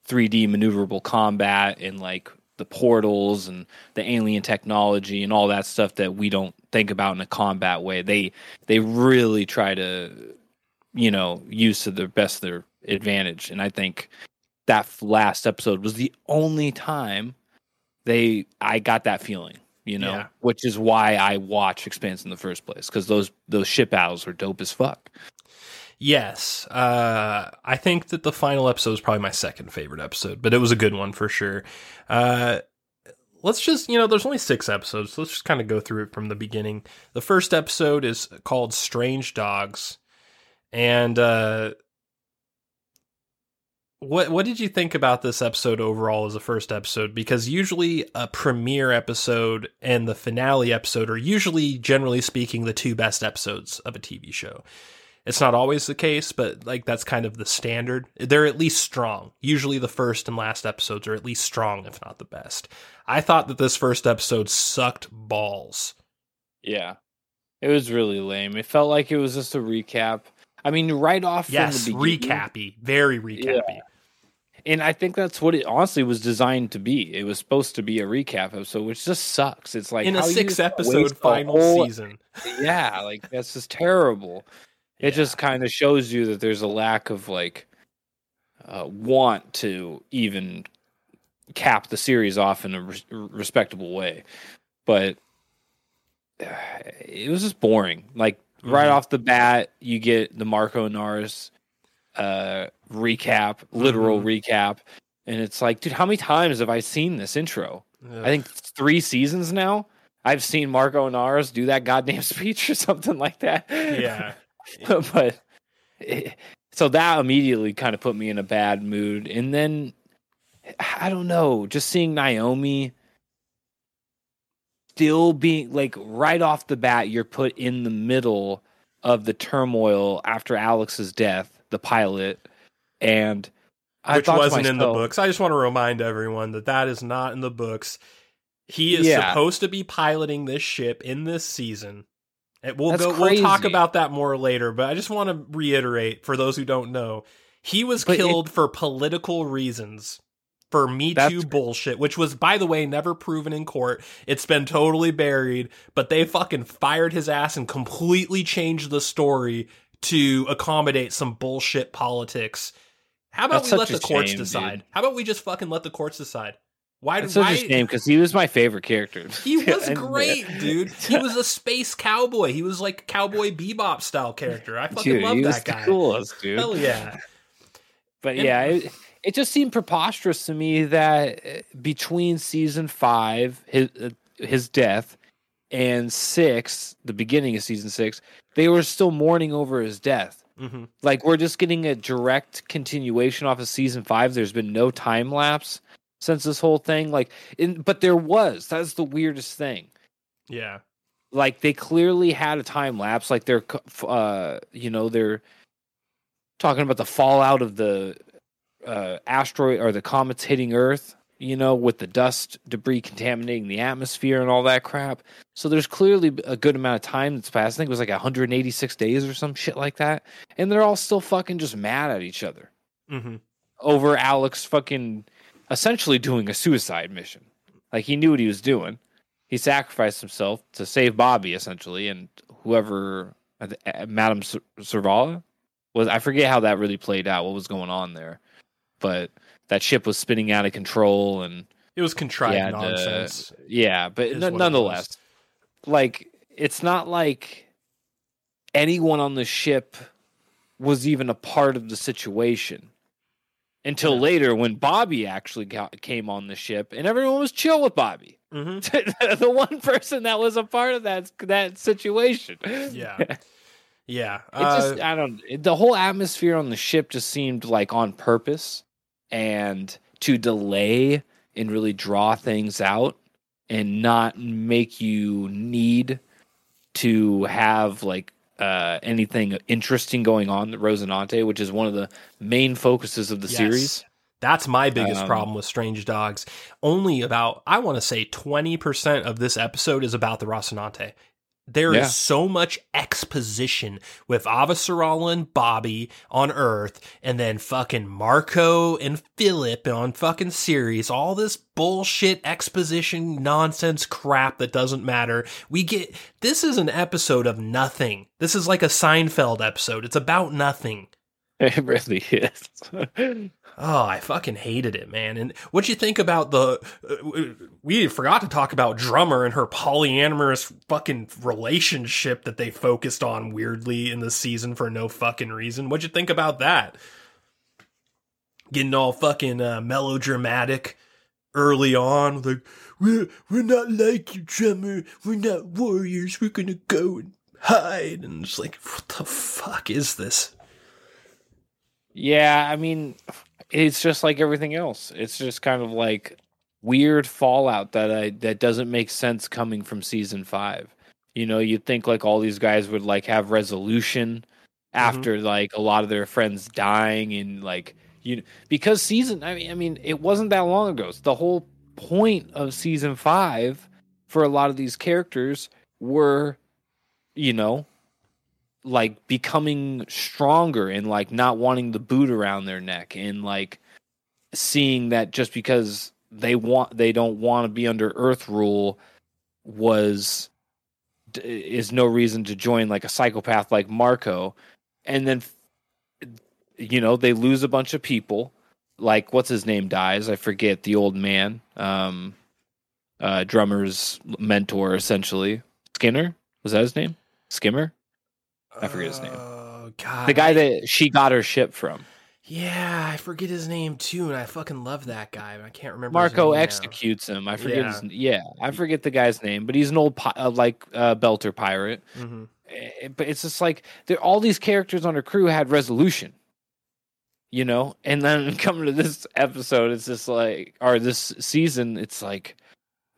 3D maneuverable combat and like the portals and the alien technology and all that stuff that we don't think about in a combat way they they really try to you know use to the best of their advantage and i think that last episode was the only time they I got that feeling, you know, Yeah. which is why I watch Expanse in the first place because those those ship battles are dope as fuck. Yes, uh, I think that the final episode is probably my second favorite episode, but it was a good one for sure. Uh, let's just, you know, there's only six episodes, so let's just kind of go through it from the beginning. The first episode is called Strange Dogs, and uh, what what did you think about this episode overall as a first episode? Because usually a premiere episode and the finale episode are usually, generally speaking, the two best episodes of a TV show. It's not always the case, but like that's kind of the standard. They're at least strong. Usually the first and last episodes are at least strong, if not the best. I thought that this first episode sucked balls. Yeah. It was really lame. It felt like it was just a recap. I mean, right off Yes, from the beginning, recappy, very recappy. and I think that's what it honestly was designed to be. It was supposed to be a recap episode, which just sucks. It's like In a six episode final whole- season. Yeah, like that's just terrible. It Yeah. just kind of shows you that there's a lack of like uh, want to even cap the series off in a res- respectable way. But uh, it was just boring. Like right Mhm. off the bat, you get the Marco Inaros uh, recap, literal Mhm. recap, and it's like, dude, how many times have I seen this intro? I think three seasons now. I've seen Marco Inaros do that goddamn speech or something like that. Yeah. but it, so that immediately kind of put me in a bad mood. And then I don't know, just seeing Naomi still being like right off the bat, you're put in the middle of the turmoil after Alex's death, the pilot, and I which wasn't in the books. I just want to remind everyone that that is not in the books. He is Yeah. supposed to be piloting this ship in this season. And we'll That's go. We'll talk about that more later. But I just want to reiterate for those who don't know, he was But it- killed for political reasons. For Me Too bullshit, which was, by the way, never proven in court. It's been totally buried, but they fucking fired his ass and completely changed the story to accommodate some bullshit politics. How about That's we let the courts shame, decide? dude. How about we just fucking let the courts decide? Why That's did such why a shame because he was my favorite character. he was great, dude. He was a space cowboy. He was like cowboy bebop style character. I fucking Dude, love he was that guy. coolest, dude. Hell yeah. But And- yeah, it, it just seemed preposterous to me that uh, between season five, his uh, his death, and six, the beginning of season six, they were still mourning over his death. hmm Like we're just getting a direct continuation off of season five. There's been no time lapse since this whole thing. Like, in, but there was. That's the weirdest thing. Yeah. like they clearly had a time lapse like they're uh you know they're talking about the fallout of the uh asteroid or the comets hitting earth you know with the dust debris contaminating the atmosphere and all that crap so there's clearly a good amount of time that's passed i think it was like 186 days or some shit like that and they're all still fucking just mad at each other hmm over alex fucking essentially doing a suicide mission like he knew what he was doing he sacrificed himself to save Bobby essentially, and whoever uh, uh, Madame Ser- Servala was. I forget how that really played out. What was going on there? But that ship was spinning out of control, and It was contrived Yeah, nonsense. yeah. But n- what it nonetheless, like it's not like anyone on the ship was even a part of the situation until Yeah. later when Bobby actually got, came on the ship, and everyone was chill with Bobby. hmm the one person that was a part of that that situation. Yeah. Yeah. It Uh, just I don't it- the whole atmosphere on the ship just seemed like on purpose and to delay and really draw things out and not make you need to have like uh anything interesting going on the Rocinante, which is one of the main focuses of the Yes. series. That's my biggest Um, problem with Strange Dogs. Only about, I want to say 20% of this episode is about the Rocinante. There is Yeah. so much exposition with Avasarala and Bobby on Earth, and then fucking Marco and Philip on fucking Ceres. All this bullshit exposition nonsense crap that doesn't matter. We get this is an episode of nothing. This is like a Seinfeld episode. It's about nothing. It really is. Oh, I fucking hated it, man. And what'd you think about the? Uh, we forgot to talk about Drummer and her polyamorous fucking relationship that they focused on weirdly in the season for no fucking reason. What'd you think about that? Getting all fucking uh, melodramatic early on, like we're we're not like you, Drummer. We're not warriors. We're gonna go and hide. And it's like, what the fuck is this? Yeah, I mean, it's just like everything else. It's just kind of like weird fallout that I that doesn't make sense coming from season five. You know, you'd think like all these guys would like have resolution mm-hmm. after like a lot of their friends dying and like you because season I mean I mean it wasn't that long ago. So the whole point of season five for a lot of these characters were you know, like becoming stronger and like not wanting the boot around their neck and like seeing that just because they want they don't want to be under earth rule was is no reason to join like a psychopath like Marco. And then you know they lose a bunch of people. Like what's his name dies? I forget the old man um uh drummer's mentor essentially. Skinner? Was that his name? Skimmer I forget his name. Oh god. the guy that she got her ship from Yeah, I forget his name too, and I fucking love that guy, I can't remember. his marco name now. executes him i forget Yeah. his yeah i forget the guy's name but he's an old uh, like uh, belter pirate Mhm. Eh, but it's just like there all these characters on her crew had resolution you know and then coming to this episode it's just like or this season it's like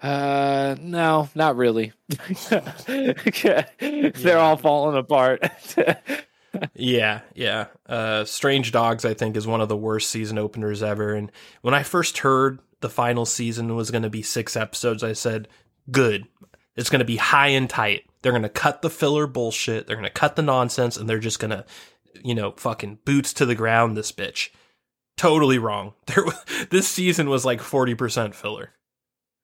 uh no not really they're all falling apart Yeah, yeah. Uh, Strange Dogs, I think, is one of the worst season openers ever. And when I first heard the final season was going to be six episodes, I said, "Good. It's going to be high and tight. They're going to cut the filler bullshit. They're going to cut the nonsense, and they're just going to, you know, fucking boots to the ground. This bitch. Totally wrong. There, was- this season was like forty percent filler,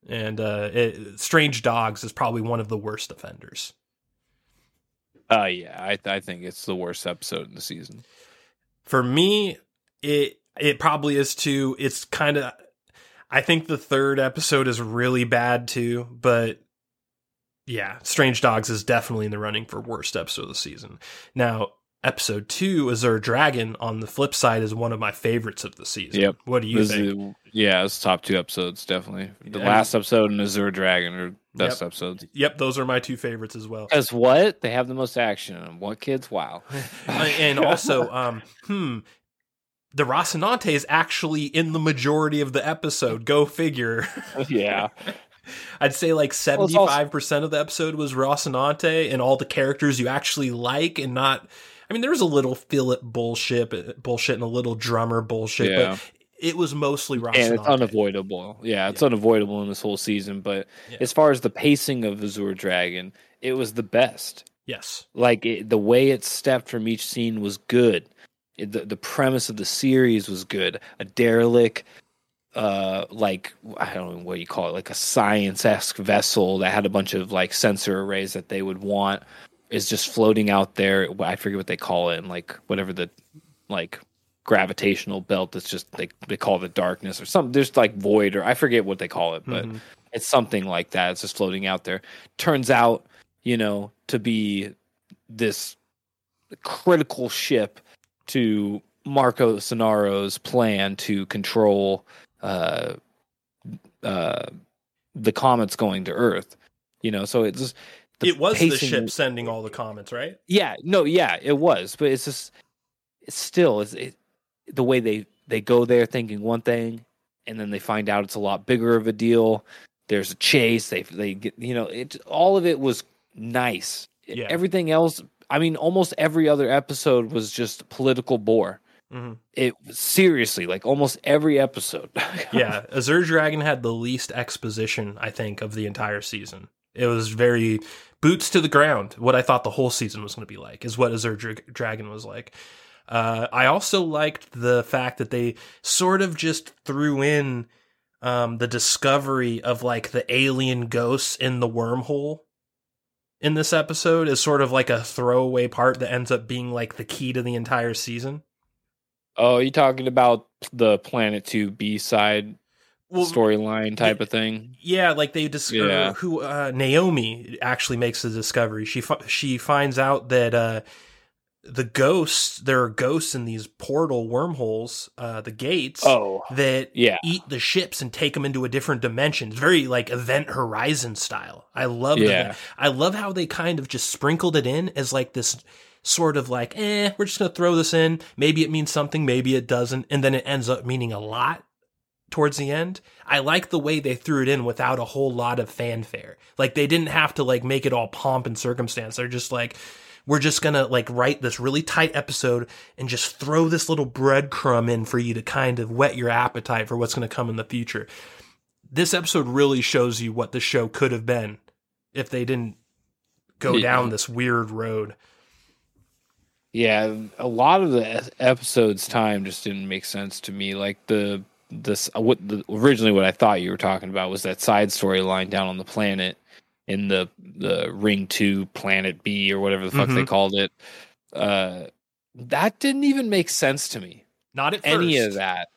and uh, it, Strange Dogs is probably one of the worst offenders. uh yeah i i think it's the worst episode in the season. For me it it probably is too. It's kind of i think the third episode is really bad too but yeah strange dogs is definitely in the running for worst episode of the season. Now episode two azure dragon on the flip side is one of my favorites of the season Yep. what do you This think is- yeah it's top two episodes definitely the Yeah. last episode and azure dragon are best Yep. episodes yep those are my two favorites as well As what? They have the most action. in 'em. What kids? Wow. and also um hmm the Rocinante is actually in the majority of the episode. Go figure. yeah. I'd say like Well, also- 75% of the episode was Rocinante and all the characters you actually like and not I mean there was a little Philip bullshit bullshit and a little drummer bullshit Yeah. but it was mostly Rocinante. And it's unavoidable. Yeah, it's unavoidable in this whole season. But Yeah. as far as the pacing of Azure Dragon, it was the best. Yes. Like it, the way it stepped from each scene was good. It, the, the premise of the series was good. A derelict, uh, like I don't know what you call it, like a science esque vessel that had a bunch of like sensor arrays that they would want is just floating out there. I forget what they call it, and like whatever the like gravitational belt that's just they they call it the darkness or something. There's like void or I forget what they call it, but Mhm. it's something like that. It's just floating out there. Turns out, you know, to be this critical ship to Marco Inaros's plan to control uh, uh, the comets going to Earth. You know, so it's it was the ship sending all the comments, right? yeah, no, yeah, it was, but it's just it's still it's it, the way they they go there thinking one thing, and then they find out it's a lot bigger of a deal. There's a chase. They they get you know it. All of it was nice. Yeah. Everything else, I mean, almost every other episode was just political bore. Mhm. It seriously like almost every episode. yeah, Azure Dragon had the least exposition, I think, of the entire season. It was very boots to the ground. What I thought the whole season was going to be like is what Azure Dra- Dragon was like. Uh, I also liked the fact that they sort of just threw in um, the discovery of like the alien ghosts in the wormhole in this episode is sort of like a throwaway part that ends up being like the key to the entire season. oh, you talking about the Planet Two B side Well, storyline type of thing? Yeah, like they discover Yeah. who uh, Naomi actually makes the discovery. She fi- she finds out that uh, the ghosts there are ghosts in these portal wormholes, uh, the gates Oh, that yeah. eat the ships and take them into a different dimension. It's very like Event Horizon style. I love Yeah. that. I love how they kind of just sprinkled it in as like this sort of like, eh, we're just gonna throw this in. Maybe it means something, maybe it doesn't, and then it ends up meaning a lot towards the end. I like the way they threw it in without a whole lot of fanfare. Like they didn't have to like make it all pomp and circumstance. They're just like, we're just gonna like write this really tight episode and just throw this little breadcrumb in for you to kind of whet your appetite for what's gonna come in the future. This episode really shows you what the show could have been if they didn't go Yeah. down this weird road. Yeah, a lot of the episodes time just didn't make sense to me. Like the this uh, what the originally what I thought you were talking about was that side storyline down on the planet in the the Ring Two Planet B or whatever the fuck they Mhm. called it. Uh, that didn't even make sense to me. Not at Any first. of that,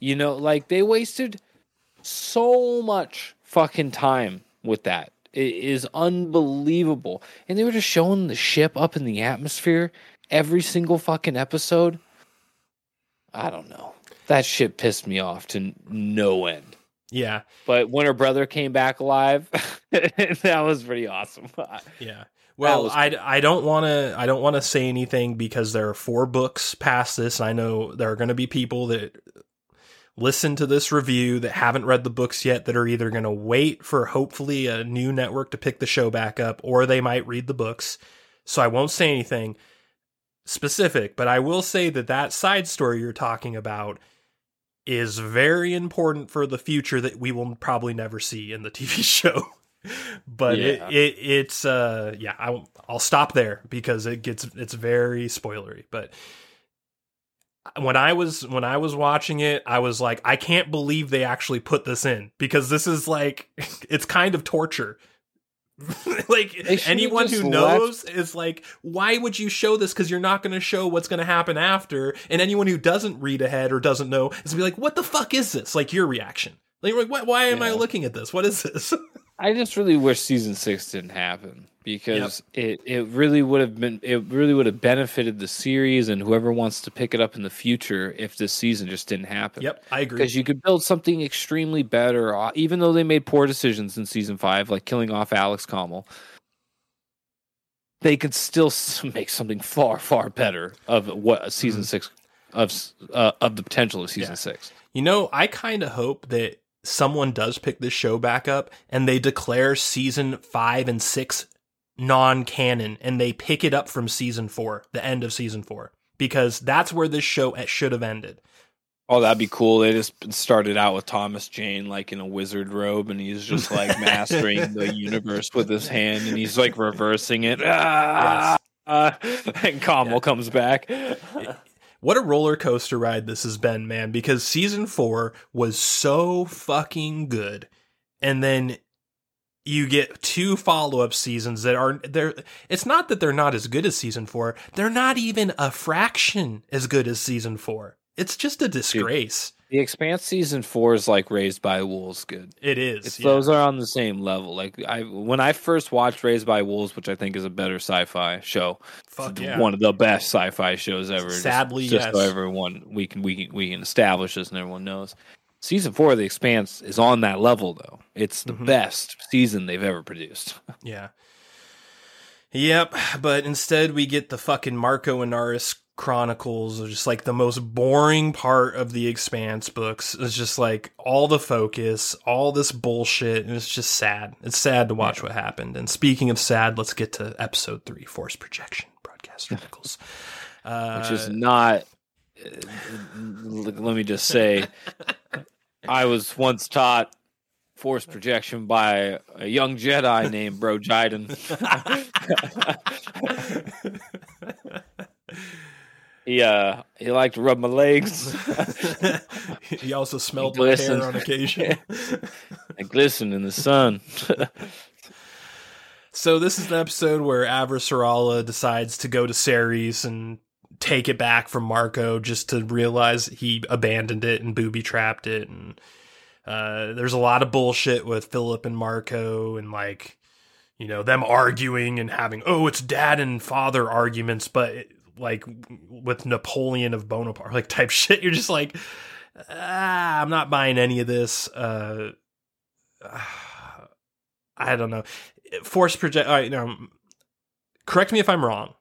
you know, like they wasted so much fucking time with that. It is unbelievable. And they were just showing the ship up in the atmosphere every single fucking episode. I don't know. That shit pissed me off to no end. Yeah, But when her brother came back alive, that was pretty awesome. yeah. Well, I, I don't want to I don't want to say anything because there are four books past this. I know there are going to be people that listen to this review that haven't read the books yet that are either going to wait for hopefully a new network to pick the show back up or they might read the books. So I won't say anything specific, but I will say that that side story you're talking about is very important for the future that we will probably never see in the TV show. but Yeah. it, it it's uh yeah I, I'll stop there because it gets it's very spoilery. But when I was when I was watching it, I was like, I can't believe they actually put this in because this is like it's kind of torture. like anyone who left- knows is like, why would you show this? Because you're not going to show what's going to happen after. And anyone who doesn't read ahead or doesn't know is be like, what the fuck is this? Like your reaction. Like, like what, why am I looking at this? What is this? I just really wish season six didn't happen because it, it really would have been it really would have benefited the series and whoever wants to pick it up in the future if this season just didn't happen. yep, I agree. Because you could build something extremely better, uh, even though they made poor decisions in season five, like killing off Alex Kamal. They could still make something far, far better of what season six of uh, of the potential of season Yeah. six. You know, I kind of hope that someone does pick this show back up and they declare season five and six non canon and they pick it up from season four, the end of season four, because that's where this show should have ended. Oh, that'd be cool. They just started out with Thomas Jane like in a wizard robe, and he's just like mastering the universe with his hand, and he's like reversing it. Ah! Uh, and Kamal comes back. What a roller coaster ride this has been, man, because season four was so fucking good. And then you get two follow up seasons that are they're it's not that they're not as good as season four, they're not even a fraction as good as season four. It's just a disgrace. The Expanse season four is like Raised by Wolves. Good. It is. It's, yeah. Those are on the same level. Like I, when I first watched Raised by Wolves, which I think is a better sci-fi show, Fuck yeah. one of the best sci-fi shows ever. just- Sadly, just, so yes. everyone we can we can we can establish this and everyone knows. Season four of The Expanse is on that level though. It's the Mhm. best season they've ever produced. Yeah. Yep, but instead we get the fucking Marco Inaros Chronicles, are just like the most boring part of the Expanse books. It's just like all the focus, all this bullshit, and it's just sad. It's sad to watch what happened. And speaking of sad, let's get to episode three, Force Projection, Broadcast Chronicles. Uh, which is not. uh, let me just say, I was once taught force projection by a young Jedi named Bro Jiden. he uh, he liked to rub my legs. he also smelled my hair on occasion. I glisten in the sun. So this is an episode where Avasarala decides to go to Ceres and take it back from Marco just to realize he abandoned it and booby trapped it and uh, there's a lot of bullshit with Philip and Marco and like you know them arguing and having oh it's dad and father arguments but it- like with Napoleon of Bonaparte like type shit you're just like ah, I'm not buying any of this uh I don't know force project. All right, now, correct me if I'm wrong.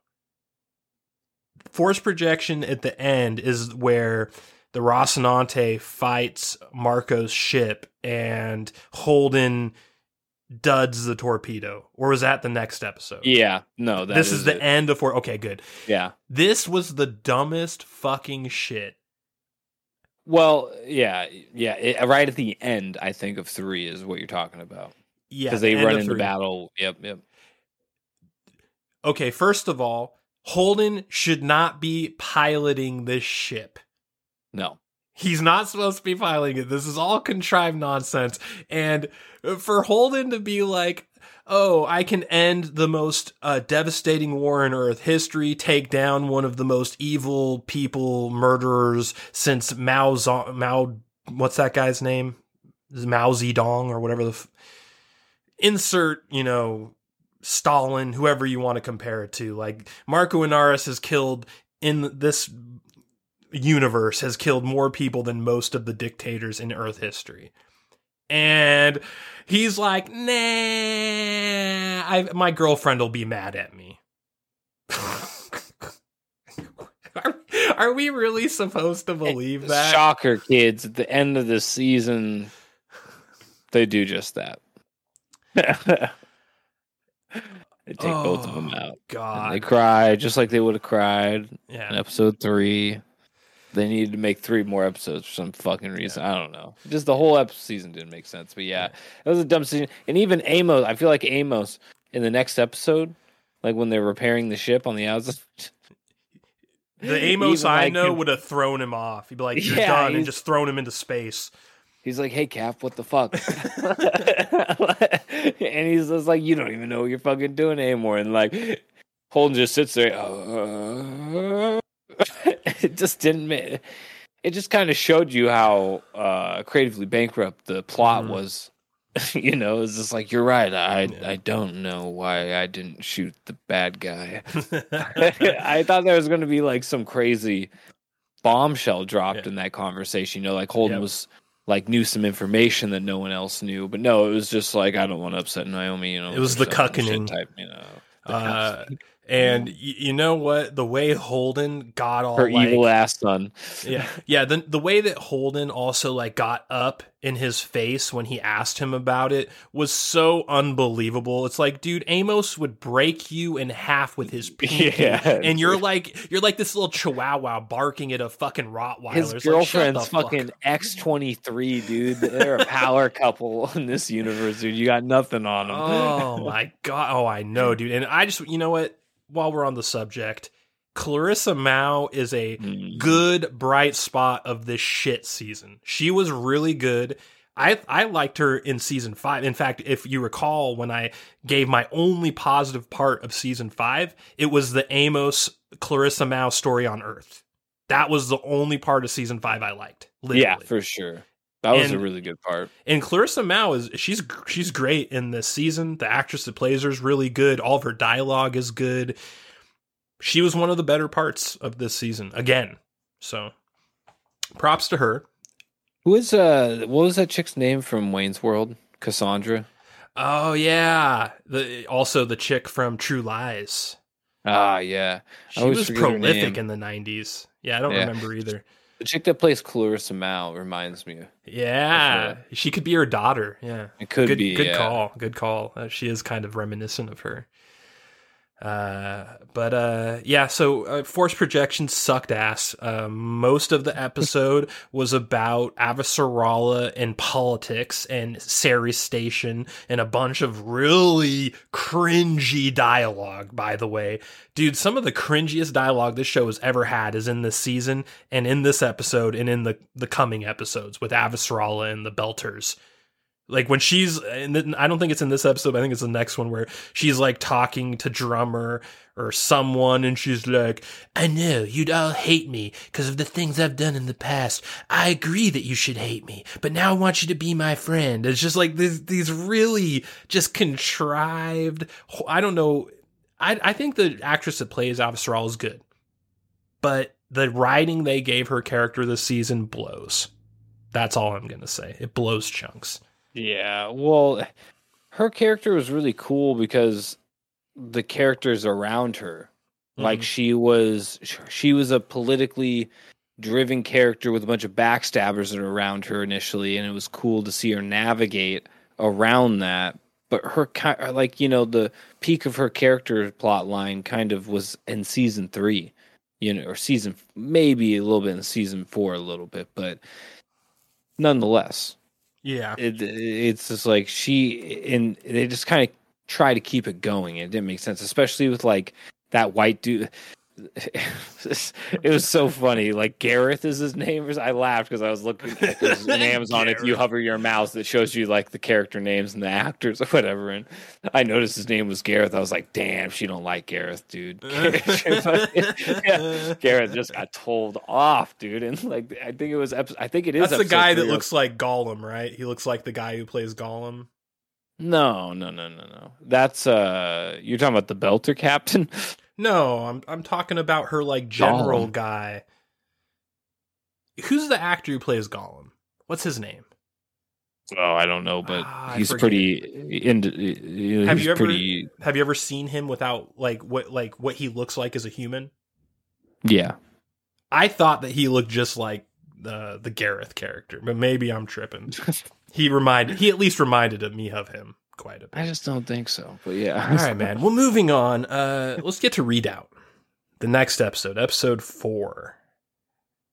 Force projection at the end is where the Rocinante fights Marco's ship and Holden duds the torpedo. Or was that the next episode? yeah, no, that this is, the it. end of Force. Okay, good. Yeah. This was the dumbest fucking shit. Well, yeah, yeah. It, right at the end, I think of three is what you're talking about Yeah, because they end run into three. battle. Yep, yep. okay, first of all, Holden should not be piloting this ship. No. He's not supposed to be piloting it. This is all contrived nonsense. And for Holden to be like, oh, I can end the most uh, devastating war in Earth history, take down one of the most evil people, murderers since Mao, Zong, Mao, what's that guy's name? Mao Zedong or whatever the. F- insert, you know, Stalin, whoever you want to compare it to. Like Marco Inaros has killed in this universe has killed more people than most of the dictators in Earth history. And he's like, nah, I, my girlfriend will be mad at me. are, are we really supposed to believe that? Shocker, kids. At the end of the season, they do just that. they take both of them Oh, out. And God. they cry just like they would have cried in episode three. They needed to make three more episodes for some fucking reason. I don't know. Just the whole episode season didn't make sense. But yeah, it was a dumb season. And even Amos, I feel like Amos in the next episode, like when they're repairing the ship on the outside. The Amos even, I like, know him- would have thrown him off. He'd be like, "You're Yeah, done," and just thrown him into space. He's like, "Hey, Cap, what the fuck?" and he's just like, "You don't even know what you're fucking doing anymore." And like, Holden just sits there. Uh, it just didn't. ma- It just kind of showed you how uh, creatively bankrupt the plot Mhm. was. you know, it's just like you're right. I Yeah. I don't know why I didn't shoot the bad guy. I thought there was going to be like some crazy bombshell dropped Yeah. in that conversation. You know, like Holden Yep. was like knew some information that no one else knew, but no, it was just like I don't want to upset Naomi. You know, It was the cuckening. type. You know, uh. And y- you know what? The way Holden got all her like, evil ass son. yeah, yeah. The the way that Holden also like got up in his face when he asked him about it was so unbelievable. It's like, dude, Amos would break you in half with his pinky, Yeah. and you're like, you're like this little chihuahua barking at a fucking Rottweiler. His It's girlfriend's fuck fucking. X twenty three, dude. They're a power couple in this universe, dude. You got nothing on them. Oh my god! Oh, I know, dude. And I just, you know what? While we're on the subject, Clarissa Mao is a Mm. good bright spot of this shit season. She was really good. I I liked her in season five. In fact, if you recall, when I gave my only positive part of season five, it was the Amos Clarissa Mao story on Earth. That was the only part of season five I liked. Literally. Yeah, for sure. That was a really good part. And Clarissa Mao is she's she's great in this season. The actress that plays her is really good. All of her dialogue is good. She was one of the better parts of this season again. So, props to her. Who is uh what was that chick's name from Wayne's World? Cassandra. Oh yeah, the also the chick from True Lies. Ah, yeah. She was prolific in the '90s. Yeah, I don't Yeah. remember either. The chick that plays Clarissa Mao reminds me. Yeah, she could be her daughter. Yeah, It could good, be. Good yeah. call. Good call. Uh, she is kind of reminiscent of her. Uh, but uh, yeah. So uh, force projection sucked ass. Uh, most of the episode was about Avasarala and politics and Ceres Station and a bunch of really cringy dialogue. By the way, dude, some of the cringiest dialogue this show has ever had is in this season and in this episode and in the the coming episodes with Avasarala and the Belters. Like when she's, and I don't think it's in this episode. I think it's the next one where she's like talking to drummer or someone, and she's like, "I know you'd all hate me because of the things I've done in the past. I agree that you should hate me, but now I want you to be my friend." It's just like these these really just contrived. I don't know. I I think the actress that plays Avasarala is good, but the writing they gave her character this season blows. That's all I'm gonna say. It blows chunks. Yeah, well, her character was really cool because the characters around her, like Mhm. she was, she was a politically driven character with a bunch of backstabbers that are around her initially, and it was cool to see her navigate around that. But her ki- like you know the peak of her character plot line kind of was in season three, you know, or season maybe a little bit in season four, a little bit, but nonetheless Yeah. it, it's just like she and they just kind of try to keep it going. It didn't make sense, especially with like that white dude. it was so funny. Like Gareth is his name. I laughed because I was looking at this in Amazon. If you hover your mouse, it shows you like the character names and the actors or whatever. And I noticed his name was Gareth. I was like, damn, she don't like Gareth, dude. Yeah, Gareth just got told off, dude. And like, I think it was. ep- I think it is. That's the guy that or- looks like Gollum, right? He looks like the guy who plays Gollum. No, no, no, no, no. That's uh, you're talking about the Belter captain. No, I'm I'm talking about her like general Gollum. guy. Who's the actor who plays Gollum? What's his name? Oh, I don't know, but Ah, he's pretty. Into, he's Have you ever pretty? have you ever seen him without like what like what he looks like as a human? Yeah. I thought that he looked just like the the Gareth character, but maybe I'm tripping. He reminded he at least reminded me of him quite a bit. I just don't think so. But yeah. All right, man. Well, moving on. Uh, let's get to Redoubt, the next episode, episode four.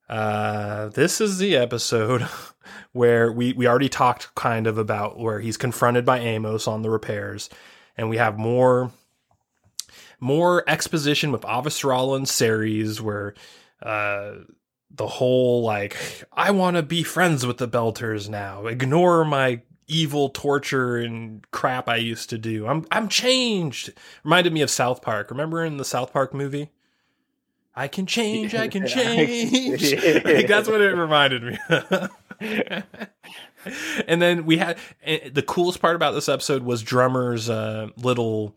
Uh, this is the episode where we we already talked kind of about where he's confronted by Amos on the repairs, and we have more more exposition with Avasarala and Ceres, where uh the whole like I want to be friends with the Belters now. Ignore my evil torture and crap I used to do. I'm I'm changed. Reminded me of South Park. Remember in the South Park movie? I can change, I can change. like, that's what it reminded me. and then we had eh, the coolest part about this episode was Drummer's uh, little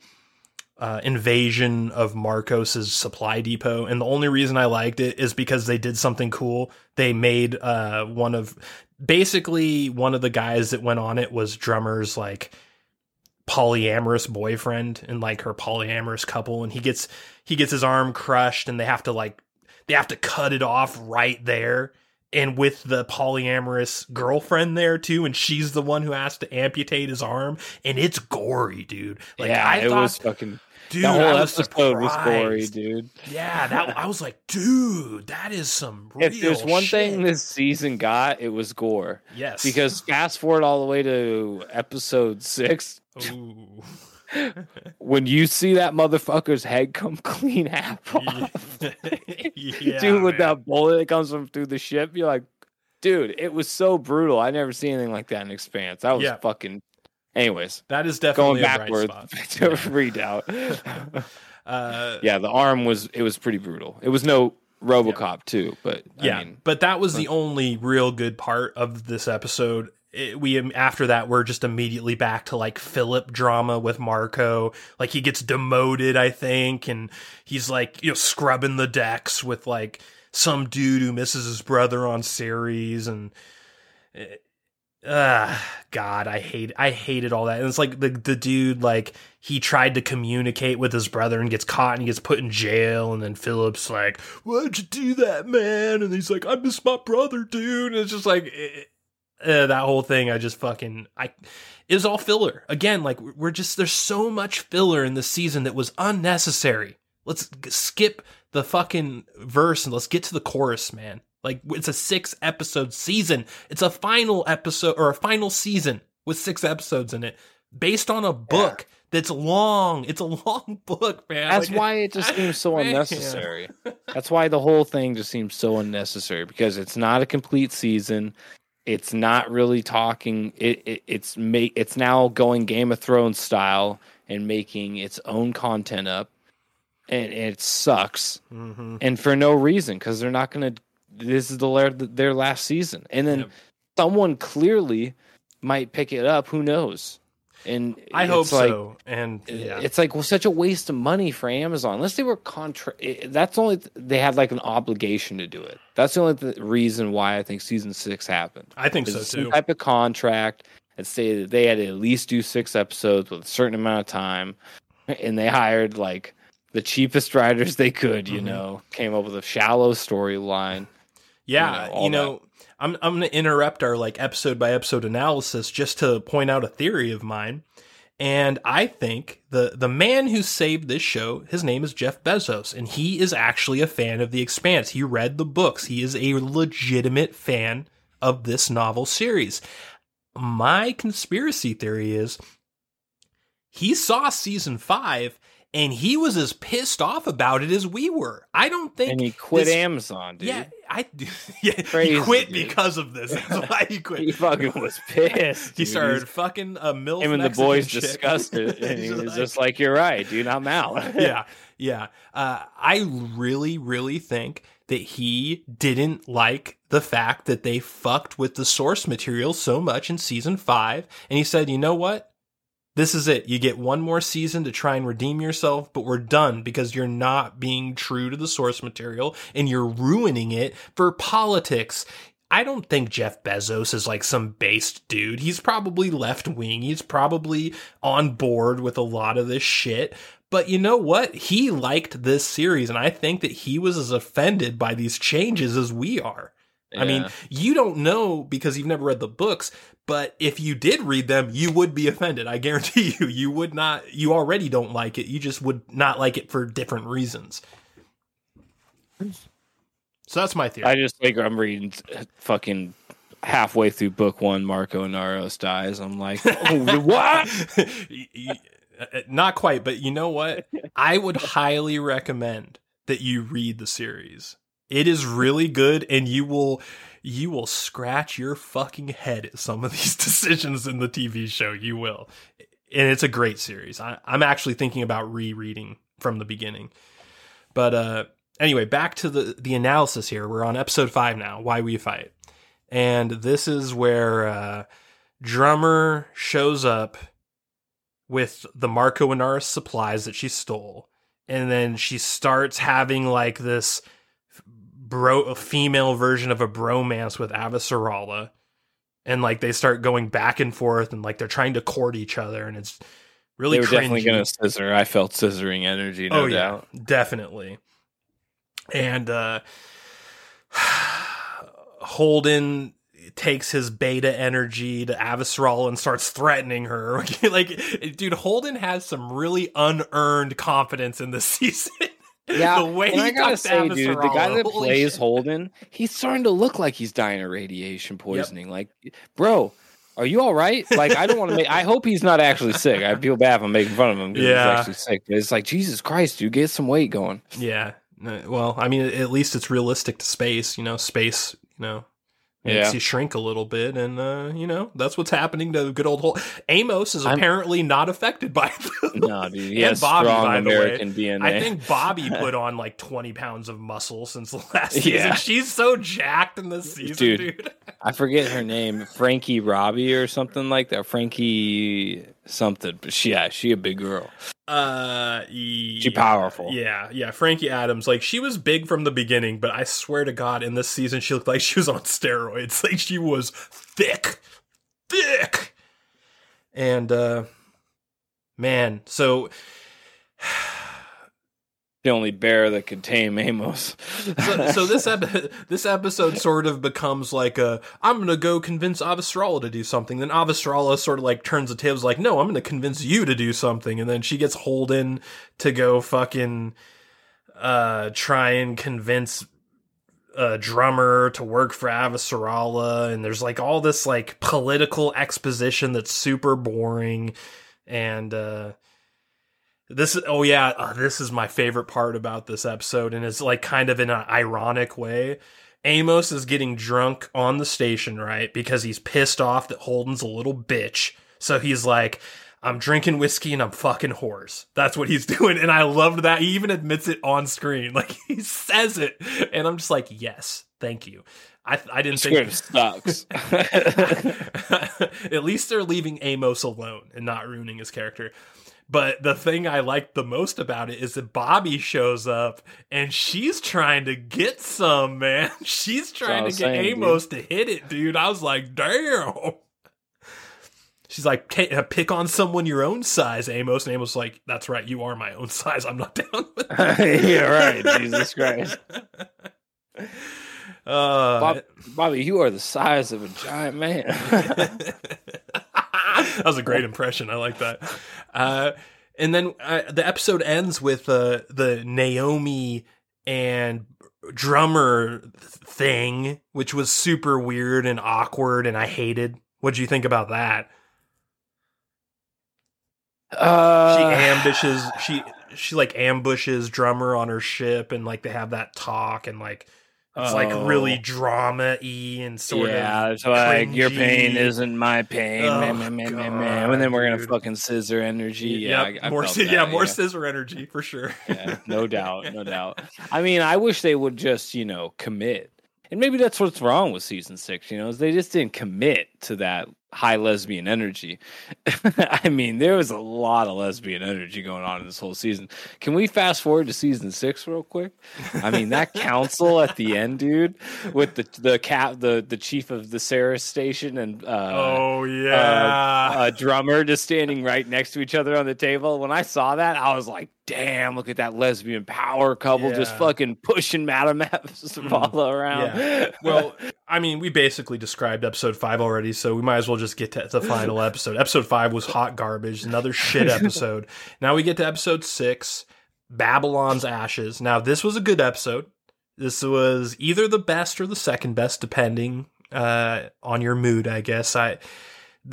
uh, invasion of Marcos's supply depot, and the only reason I liked it is because they did something cool. They made uh, one of basically one of the guys that went on it was Drummer's like polyamorous boyfriend and like her polyamorous couple, and he gets he gets his arm crushed, and they have to like they have to cut it off right there. And with the polyamorous girlfriend there too, and she's the one who has to amputate his arm, and it's gory, dude. Like yeah, I it thought, was fucking. Dude, the whole was episode was gory, dude. Yeah, that I was like, dude, that is some. Real If there's one thing this season got, it was gore. yes, Because fast forward all the way to episode six, Ooh. when you see that motherfucker's head come clean half off, yeah, dude, with man. that bullet that comes from through the ship, you're like, dude, it was so brutal. I never seen anything like that in Expanse. That was Yeah. fucking. Anyways, that is definitely going backwards to out. Uh, yeah, the arm was it was pretty brutal. It was no RoboCop too, but yeah, I mean, but that was the only real good part of this episode. It, we after that we're just immediately back to like Philip drama with Marco. Like he gets demoted, I think, and he's like you know scrubbing the decks with like some dude who misses his brother on Ceres and. Uh, God, I hate I hated all that. And it's like the the dude like he tried to communicate with his brother and gets caught and he gets put in jail and then Phillips like, Why'd you do that, man? And he's like, I miss my brother, dude. And it's just like eh, uh, that whole thing. I just fucking I it was all filler again. Like we're just there's so much filler in this season that was unnecessary. Let's skip the fucking verse and let's get to the chorus, man. Like it's a six episode season. It's a final episode or a final season with six episodes in it, based on a book that's long. It's a long book, man. that's Like, why it just seems so Man. unnecessary. That's why the whole thing just seems so unnecessary because it's not a complete season. It's not really talking. It, it it's make it's now going Game of Thrones style and making its own content up, and it sucks. Mhm. and for no reason because they're not going to. This is the their, their last season, and then Yep. someone clearly might pick it up. Who knows? And I hope like, so. And yeah, It's like well, such a waste of money for Amazon. Unless they were contra. it- That's only they had like an obligation to do it. That's the only th- reason why I think season six happened. I think so too. type of contract that stated that they had to at least do six episodes with a certain amount of time, and they hired like the cheapest writers they could. You Mhm. know, came up with a shallow storyline. Yeah, you know, you know, I'm I'm going to interrupt our like episode by episode analysis just to point out a theory of mine. And I think the the man who saved this show, his name is Jeff Bezos, and he is actually a fan of The Expanse. He read the books. He is a legitimate fan of this novel series. My conspiracy theory is he saw season five and he was as pissed off about it as we were. I don't think And he quit this- Amazon, dude. Yeah, I yeah, he quit dude. because of this. That's why he quit. He fucking was pissed. He dude. started fucking a milf. Him and the boys chick. discussed it, and he He's was like- just like, "You're right, dude. I'm out." yeah, yeah. Uh, I really, really think that he didn't like the fact that they fucked with the source material so much in season five, and he said, "You know what? This is it. You get one more season to try and redeem yourself, but we're done because you're not being true to the source material and you're ruining it for politics." I don't think Jeff Bezos is like some based dude. He's probably left wing. He's probably on board with a lot of this shit. But you know what? He liked this series, and I think that he was as offended by these changes as we are. I mean, you don't know because you've never read the books, but if you did read them, you would be offended. I guarantee you, you would not, you already don't like it. You just would not like it for different reasons. So that's my theory. I just think I'm reading uh, fucking halfway through book one. Marco Inaros dies. I'm like, oh, what? Y- uh, not quite, but you know what? I would highly recommend that you read the series. It is really good, and you will you will scratch your fucking head at some of these decisions in the TV show. You will, and it's a great series. I, I'm actually thinking about rereading from the beginning. But uh, anyway, back to the the analysis here. We're on episode five now. Why we fight, and this is where uh, drummer shows up with the Marco Inaros supplies that she stole. And then she starts having like this bro a female version of a bromance with Avasarala. And like they start going back and forth and like they're trying to court each other and it's really they were definitely gonna scissor. I felt scissoring energy, no oh doubt. yeah, definitely. And uh Holden takes his beta energy to Avasarala and starts threatening her. like, dude, Holden has some really unearned confidence in this season. Yeah, the way and he I gotta say, dude, the guy that plays shit. Holden, he's starting to look like he's dying of radiation poisoning. Like, bro, are you all right? Like, I don't want to make. I hope he's not actually sick. I feel bad if I'm making fun of him Yeah. he's actually sick. But it's like, Jesus Christ, dude, get some weight going. Yeah. Well, I mean, at least it's realistic to space. You know, space. You know, makes Yeah. you shrink a little bit, and uh, you know that's what's happening to good old Hol- Amos is I'm- apparently not affected by it. No, dude, he And Bobbie, strong by the way. DNA. I think Bobbie put on like 20 pounds of muscle since the last season. Yeah. She's so jacked in this season, dude. Dude. I forget her name, Frankie Robbie or something like that. Frankie something, but she, yeah, she a big girl. Uh, She powerful. Yeah, yeah. Frankie Adams, like she was big from the beginning, but I swear to God, in this season, she looked like she was on steroids. Like she was thick, thick. And uh, man, so The only bear that could tame Amos. so, so this ep- this episode sort of becomes like a I'm gonna go convince Avasarala to do something. Then Avasarala sort of like turns the tables, like no, I'm gonna convince you to do something. And then she gets Holden to go fucking uh try and convince a drummer to work for Avasarala, and there's like all this like political exposition that's super boring, and uh this is oh yeah, uh, this is my favorite part about this episode, and it's like kind of in an ironic way. Amos is getting drunk on the station, right? Because he's pissed off that Holden's a little bitch. So he's like, I'm drinking whiskey and I'm fucking whores. That's what he's doing. And I loved that. He even admits it on screen. Like he says it. And I'm just like, yes, thank you. I, I didn't think sucks. At least they're leaving Amos alone and not ruining his character. But the thing I liked the most about it is that Bobbie shows up and she's trying to get some, man. She's trying to get saying, Amos to hit it, dude. I was like, damn. She's like, uh, pick on someone your own size, Amos. And Amos like, that's right, you are my own size. I'm not down with that. yeah, right. Jesus Christ. Uh, Bob, Bobbie, you are the size of a giant man. that was a great impression. I like that. Uh, and then uh, the episode ends with uh, the Naomi and drummer thing, which was super weird and awkward, and I hated. What do you think about that? Uh, she ambushes she she like ambushes drummer on her ship and like they have that talk and like it's like really Oh. drama y and sort yeah, of it's like your pain isn't my pain, Oh, meh, meh, meh, meh, meh. and then we're gonna fucking scissor energy. Yeah, Yep, I, I more that, yeah more scissor energy for sure yeah, no doubt, no doubt. I mean, I wish they would just, you know, commit. And maybe that's what's wrong with season six, you know, is they just didn't commit to that high lesbian energy. I mean, there was a lot of lesbian energy going on in this whole season. Can we fast forward to season six real quick? I mean, that council at the end, dude, with the the cap the the chief of the Sarah station and uh oh uh, yeah a drummer just standing right next to each other on the table. When I saw that, I was like, "Damn! Look at that lesbian power couple just fucking pushing Madame Zavala around." Yeah. Well, I mean, we basically described episode five already, so we might as well just get to the final episode. Episode five was hot garbage, another shit episode. now we get to episode six, Babylon's Ashes. Now, this was a good episode. This was either the best or the second best, depending uh, on your mood, I guess. I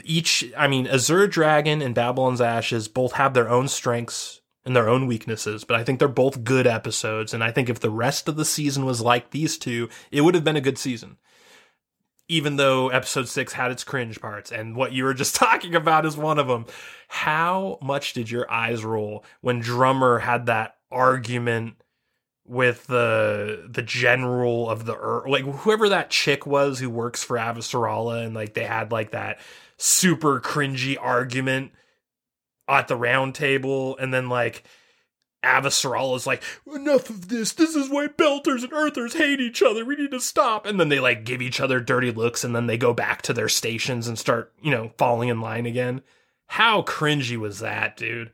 each, I mean, Azure Dragon and Babylon's Ashes both have their own strengths and their own weaknesses, but I think they're both good episodes. And I think if the rest of the season was like these two, it would have been a good season. Even though episode six had its cringe parts, and what you were just talking about is one of them. How much did your eyes roll when Drummer had that argument with the the general of the Earth, like whoever that chick was who works for Avasarala, and like they had like that super cringy argument at the round table, and then like Avasarala is like, enough of this. This is why Belters and Earthers hate each other. We need to stop. And then they like give each other dirty looks, and then they go back to their stations and start, you know, falling in line again. How cringy was that, dude?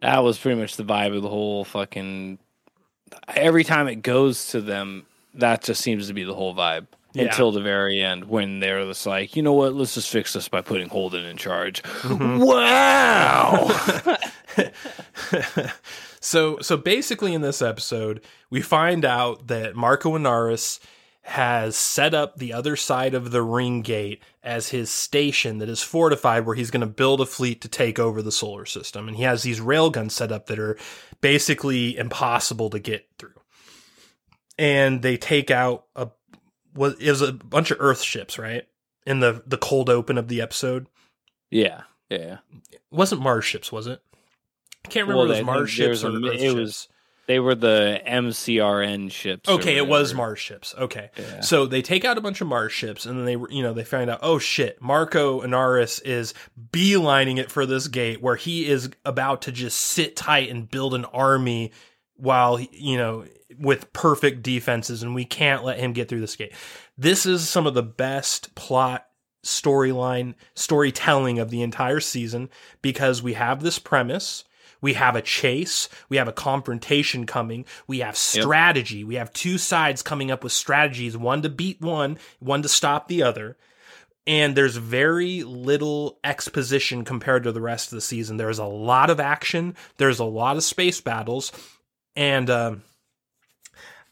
That was pretty much the vibe of the whole fucking. Every time it goes to them, that just seems to be the whole vibe. Yeah. Until the very end, when they're just like, you know what, let's just fix this by putting Holden in charge. Mm-hmm. Wow! so so basically in this episode we find out that Marco Inaros has set up the other side of the ring gate as his station that is fortified where he's going to build a fleet to take over the solar system and he has these railguns set up that are basically impossible to get through and they take out a was it was a bunch of earth ships right in the the cold open of the episode yeah, yeah. it wasn't mars ships was it i can't remember Well, it was mars ships was or a- earth it was- ships They were the MCRN ships. Okay, it was. Mars ships. Okay. Yeah. So they take out a bunch of Mars ships and then they, you know, they find out, oh shit, Marco Inaros is beelining it for this gate where he is about to just sit tight and build an army while, you know, with perfect defenses and we can't let him get through this gate. This is some of the best plot storyline storytelling of the entire season because we have this premise we have a chase we have a confrontation coming we have strategy we have two sides coming up with strategies one to beat one one to stop the other and there's very little exposition compared to the rest of the season there's a lot of action there's a lot of space battles and um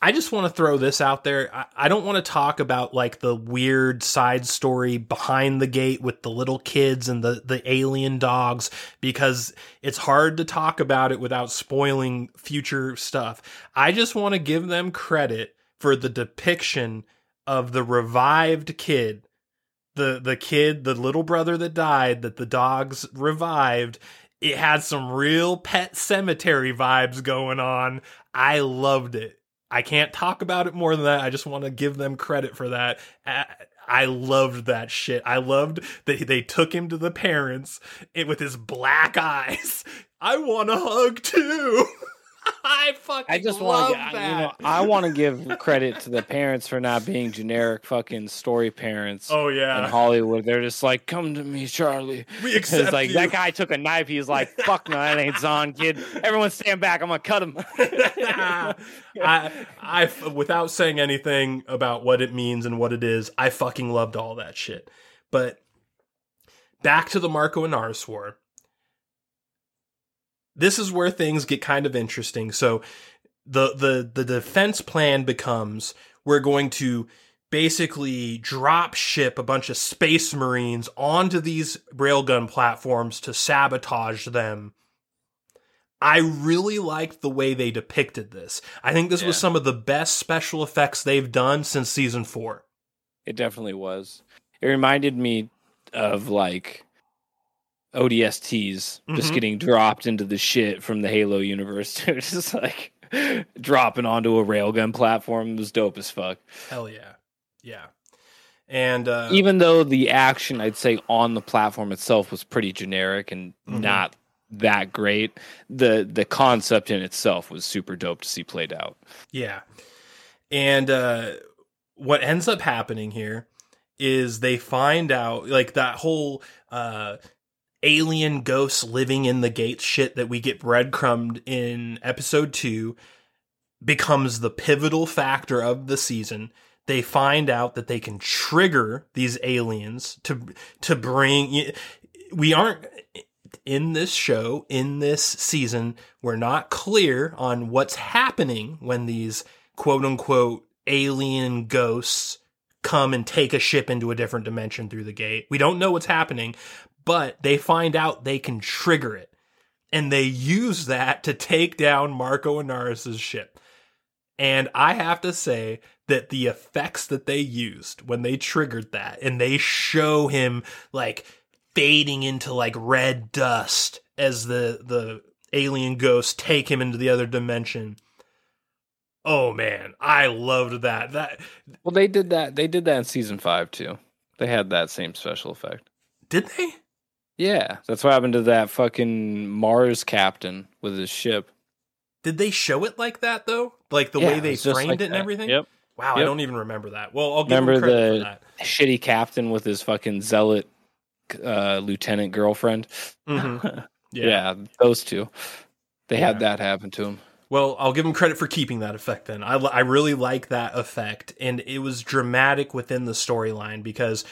I just want to throw this out there. I, I don't want to talk about like the weird side story behind the gate with the little kids and the, the alien dogs because it's hard to talk about it without spoiling future stuff. I just want to give them credit for the depiction of the revived kid. The the kid, the little brother that died that the dogs revived, it had some real pet cemetery vibes going on. I loved it. I can't talk about it more than that. I just want to give them credit for that. I, loved that shit. I loved that they took him to the parents eh, with his black eyes. I want a hug too. I fucking I just love want to, that. you know, I want to give credit to the parents for not being generic fucking story parents. oh yeah, In Hollywood, they're just like, "Come to me, Charlie." we It's accept like you. that guy took a knife. He's like, "Fuck no, that ain't Xan, kid. Everyone stand back. I'm gonna cut him." I, I, without saying anything about what it means and what it is, I fucking loved all that shit. But back to the Marco Inaros war. This is where things get kind of interesting. So the the the defense plan becomes we're going to basically drop ship a bunch of space marines onto these railgun platforms to sabotage them. I really liked the way they depicted this. I think this was some of the best special effects they've done since season four. It definitely was. It reminded me of like ODSTs just Mhm. getting dropped into the shit from the Halo universe. Just like dropping onto a railgun platform It was dope as fuck. Hell yeah. Yeah. And uh Even though the action, I'd say, on the platform itself was pretty generic and Mhm. not that great, the the concept in itself was super dope to see played out. Yeah. And uh what ends up happening here is they find out like that whole uh alien ghosts living in the gates shit that we get breadcrumbed in episode 2 becomes the pivotal factor of the season. They find out that they can trigger these aliens to to bring we aren't in this show, in this season, we're not clear on what's happening when these quote unquote alien ghosts come and take a ship into a different dimension through the gate. We don't know what's happening, but they find out they can trigger it. And they use that to take down Marco Inaros' ship. And I have to say that the effects that they used when they triggered that and they show him like fading into like red dust as the the alien ghosts take him into the other dimension. Oh man, I loved that. That Well, they did that. They did that in season five too. They had that same special effect. did they? Yeah, that's what happened to that fucking Mars captain with his ship. Did they show it like that though? Like the Yeah, way they it's framed like it and that. everything? Yep. Wow, I don't even remember that. Well, I'll give Remember credit the for that. shitty captain with his fucking zealot uh, lieutenant girlfriend. Mhm. yeah. those two. They had that happen to him. Well, I'll give him credit for keeping that effect then. I, I really like that effect. And it was dramatic within the storyline because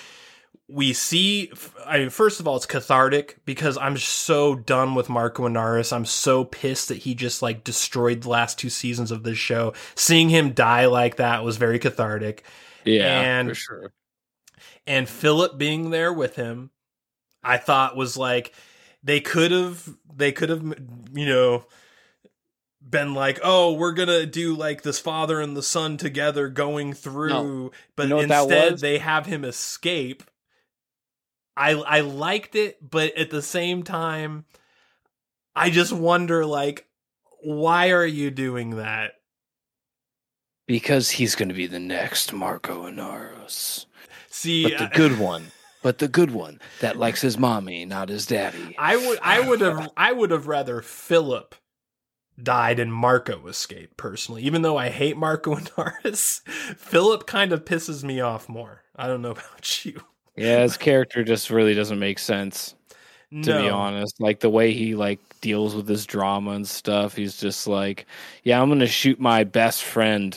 we see, I mean, first of all, it's cathartic because I'm so done with Marco Inaros. I'm so pissed that he just like destroyed the last two seasons of this show. Seeing him die like that was very cathartic. Yeah, And- for sure. and Philip being there with him, I thought was like they could have they could have you know been like, oh, we're gonna do like this father and the son together going through, but know instead they have him escape. I I liked it, but at the same time, I just wonder like, why are you doing that? Because he's going to be the next Marco Inaros. See, But the good one. But the good one that likes his mommy, not his daddy. I would I would have I would have rather Philip died and Marco escaped personally. Even though I hate Marco and Naris, Philip kind of pisses me off more. I don't know about you. Yeah, his character just really doesn't make sense. to be honest. Like the way he like deals with this drama and stuff, he's just like, yeah, I'm gonna shoot my best friend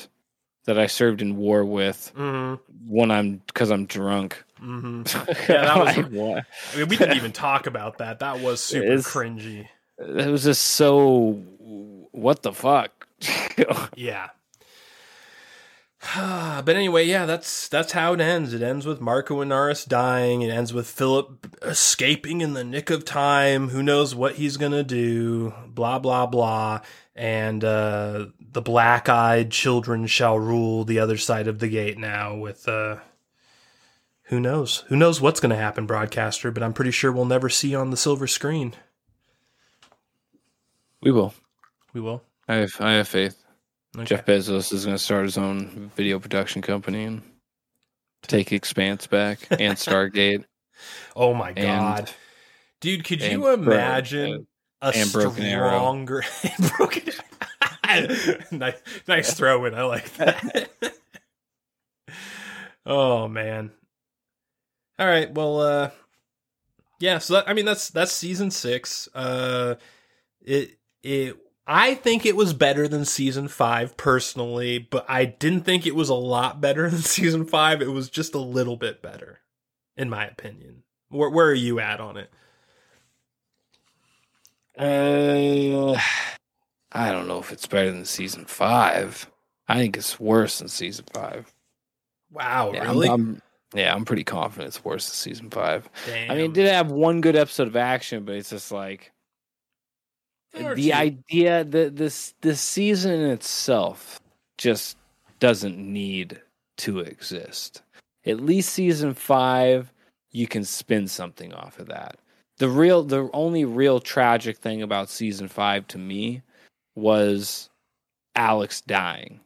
that I served in war with Mhm, when I'm because I'm drunk. mhm. Yeah, that was- Like, what? I mean, we didn't even talk about that. That was super It's- cringy. It was just so. What the fuck? Yeah. but anyway, yeah, that's that's how it ends. It ends with Marco Inaros dying. It ends with Philip escaping in the nick of time. Who knows what he's gonna do? Blah blah blah. And uh, the black-eyed children shall rule the other side of the gate now. With uh, who knows? Who knows what's gonna happen, broadcaster? But I'm pretty sure we'll never see on the silver screen. we will. We will. I have. I have faith. Okay. Jeff Bezos is going to start his own video production company and take Expanse back and Stargate. Oh my And- god. Dude, could and you Bro- imagine a and stronger broken nice, nice throw in. I like that. oh man. All right, well uh yeah, so that, I mean that's that's season 6. Uh it it I think it was better than season 5 personally, but I didn't think it was a lot better than season 5. It was just a little bit better in my opinion. Where where are you at on it? Uh, I don't know if it's better than season five. I think it's worse than season five. Wow, Yeah, I'm- really? I'm, yeah, I'm pretty confident it's worse than season five. Damn. I mean, it did have one good episode of action, but it's just like the two. idea that this this season itself just doesn't need to exist. At least season five, you can spin something off of that. The real, the only real tragic thing about season five to me was Alex dying.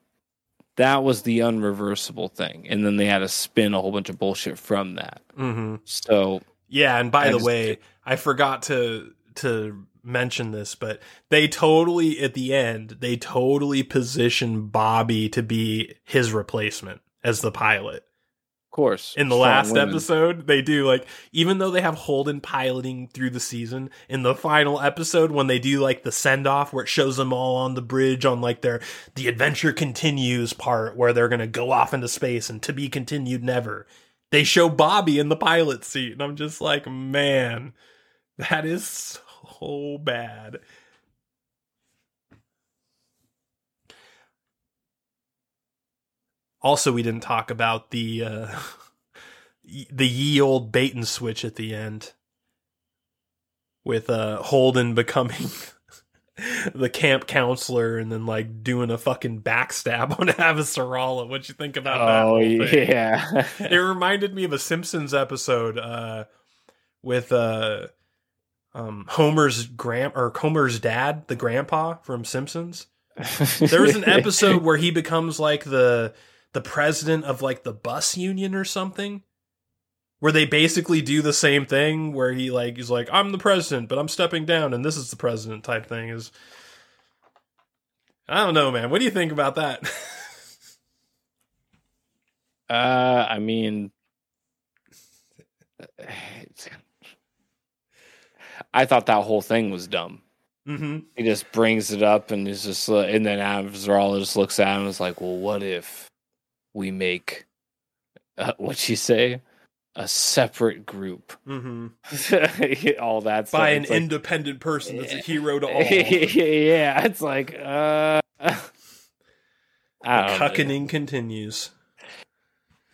That was the unreversible thing, and then they had to spin a whole bunch of bullshit from that. hmm So Yeah, and by I the just- way, I forgot to to mention this, but they totally at the end they totally position Bobbie to be his replacement as the pilot. of course, In the last women. episode, they do like even though they have Holden piloting through the season, in the final episode when they do like the send off where it shows them all on the bridge on like their the adventure continues part where they're gonna go off into space and to be continued never. They show Bobbie in the pilot seat, and I'm just like, man, that is so bad. Also, we didn't talk about the uh, the ye old bait and switch at the end with uh, Holden becoming the camp counselor and then like doing a fucking backstab on Avasarala. What'd you think about that? Oh yeah, it reminded me of a Simpsons episode uh, with uh, um, Homer's grand or Homer's dad, the grandpa from Simpsons. There was an episode where he becomes like the the president of like the bus union or something. Where they basically do the same thing, where he like he's like, I'm the president, but I'm stepping down, and this is the president type thing. Is I don't know, man. What do you think about that? Uh, I mean, it's- I thought that whole thing was dumb. mm-hmm. He just brings it up and is just, uh, and then Avasarala just looks at him and is like, "Well, what if we make uh, what she say a separate group?" Mm-hmm. all that stuff. By an like- independent person that's a hero to all. yeah, it's like, uh, I don't know. Cuckening continues.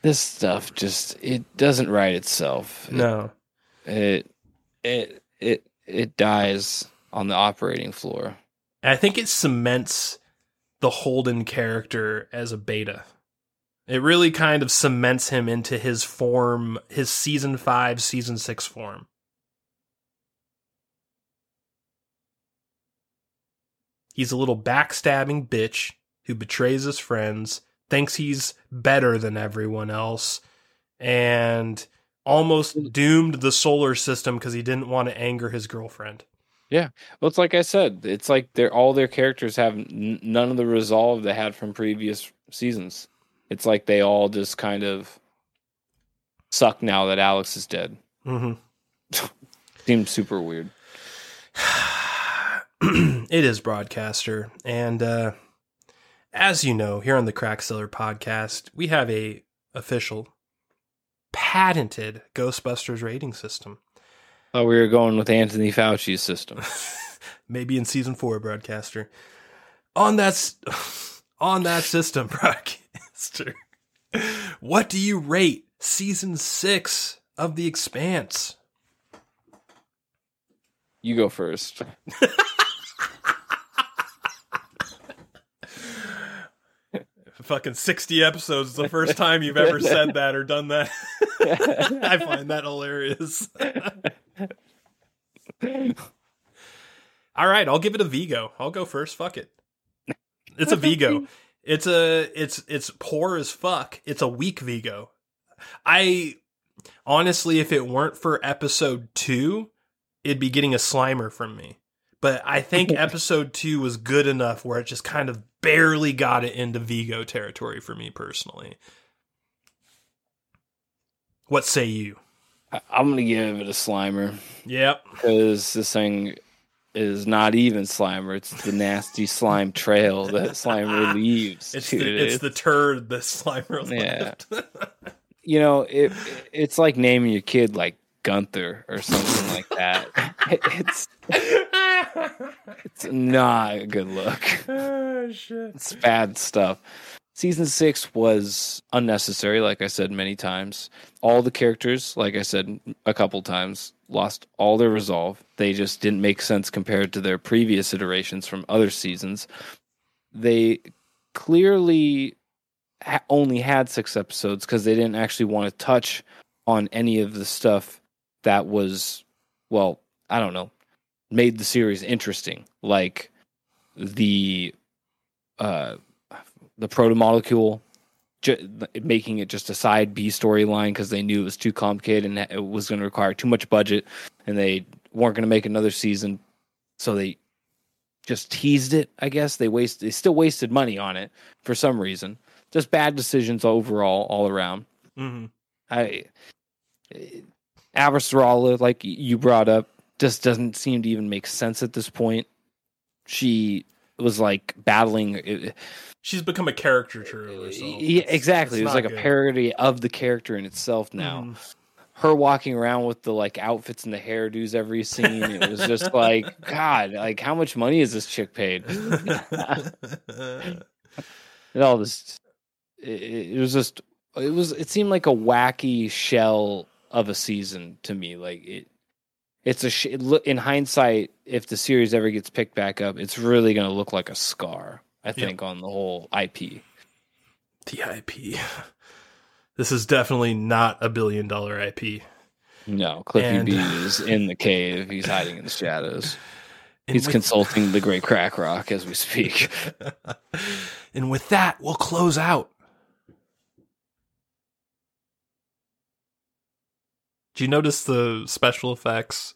This stuff just it doesn't write itself. No. it it it it dies on the operating floor. I think it cements the Holden character as a beta. It really kind of cements him into his form, his season five, season six form. He's a little backstabbing bitch who betrays his friends, thinks he's better than everyone else, and almost doomed the solar system because he didn't want to anger his girlfriend. Yeah, well, it's like I said, it's like they're all their characters have n- none of the resolve they had from previous seasons. It's like they all just kind of suck now that Alex is dead. Mm-hmm. Seems super weird. it is broadcaster and uh as you know here on the Crack Cellar podcast we have a official patented ghostbusters rating system Oh, we were going with Anthony Fauci's system. maybe in season four broadcaster on that on that system broadcaster what do you rate season six of the expanse You go first. Fucking 60 episodes the first time you've ever said that or done that. I find that hilarious. All right i'll give it a vigo i'll go first. Fuck it. It's a vigo it's a it's it's poor as fuck. It's a weak vigo i honestly if it weren't for episode two it'd be getting a slimer from me. But i think episode two was good enough where it just kind of barely got it into vigo territory for me personally what say you I'm gonna give it a Slimer yep because this thing is not even Slimer. It's the nasty slime trail that Slimer leaves. it's the, it's the turd that slimer Yeah. left you know, it it's like naming your kid like Gunther or something like that. It's it's not a good look. oh shit It's bad stuff. season six was unnecessary, like I said many times. All the characters, like I said a couple times, lost all their resolve. They just didn't make sense compared to their previous iterations from other seasons. They clearly ha- only had six episodes because they didn't actually want to touch on any of the stuff that was, well, I don't know, made the series interesting, like the uh the proto molecule ju- making it just a side B storyline because they knew it was too complicated and it was going to require too much budget, and they weren't going to make another season, so they just teased it. I guess they waste they still wasted money on it for some reason. Just bad decisions overall, all around. Mm-hmm. I Avasarala, like you brought up, just doesn't seem to even make sense at this point. She was like battling. She's become a caricature of herself. Yeah, exactly. It's it was like good. a parody of the character in itself now. Mhm. Her walking around with the like outfits and the hairdos every scene, it was just like, God, like how much money is this chick paid? it all just it, it was just it was it seemed like a wacky shell of a season to me like it it's a sh- in hindsight if the series ever gets picked back up it's really going to look like a scar i think on the whole ip the IP. This is definitely not a billion dollar IP. no cliffy And- b is in the cave he's hiding in the shadows And he's with- consulting the great crack rock as we speak and with that, we'll close out. Do you notice the special effects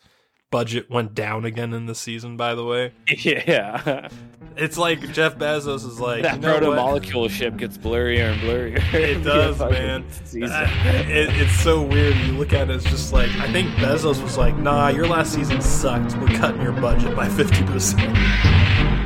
budget went down again in the season, by the way? yeah It's like Jeff Bezos is like, that you know proto molecule ship gets blurrier and blurrier It does, man. Uh, it, it's so weird. You look at it, it's just like I think Bezos was like, "Nah, your last season sucked. We're cutting your budget by fifty percent."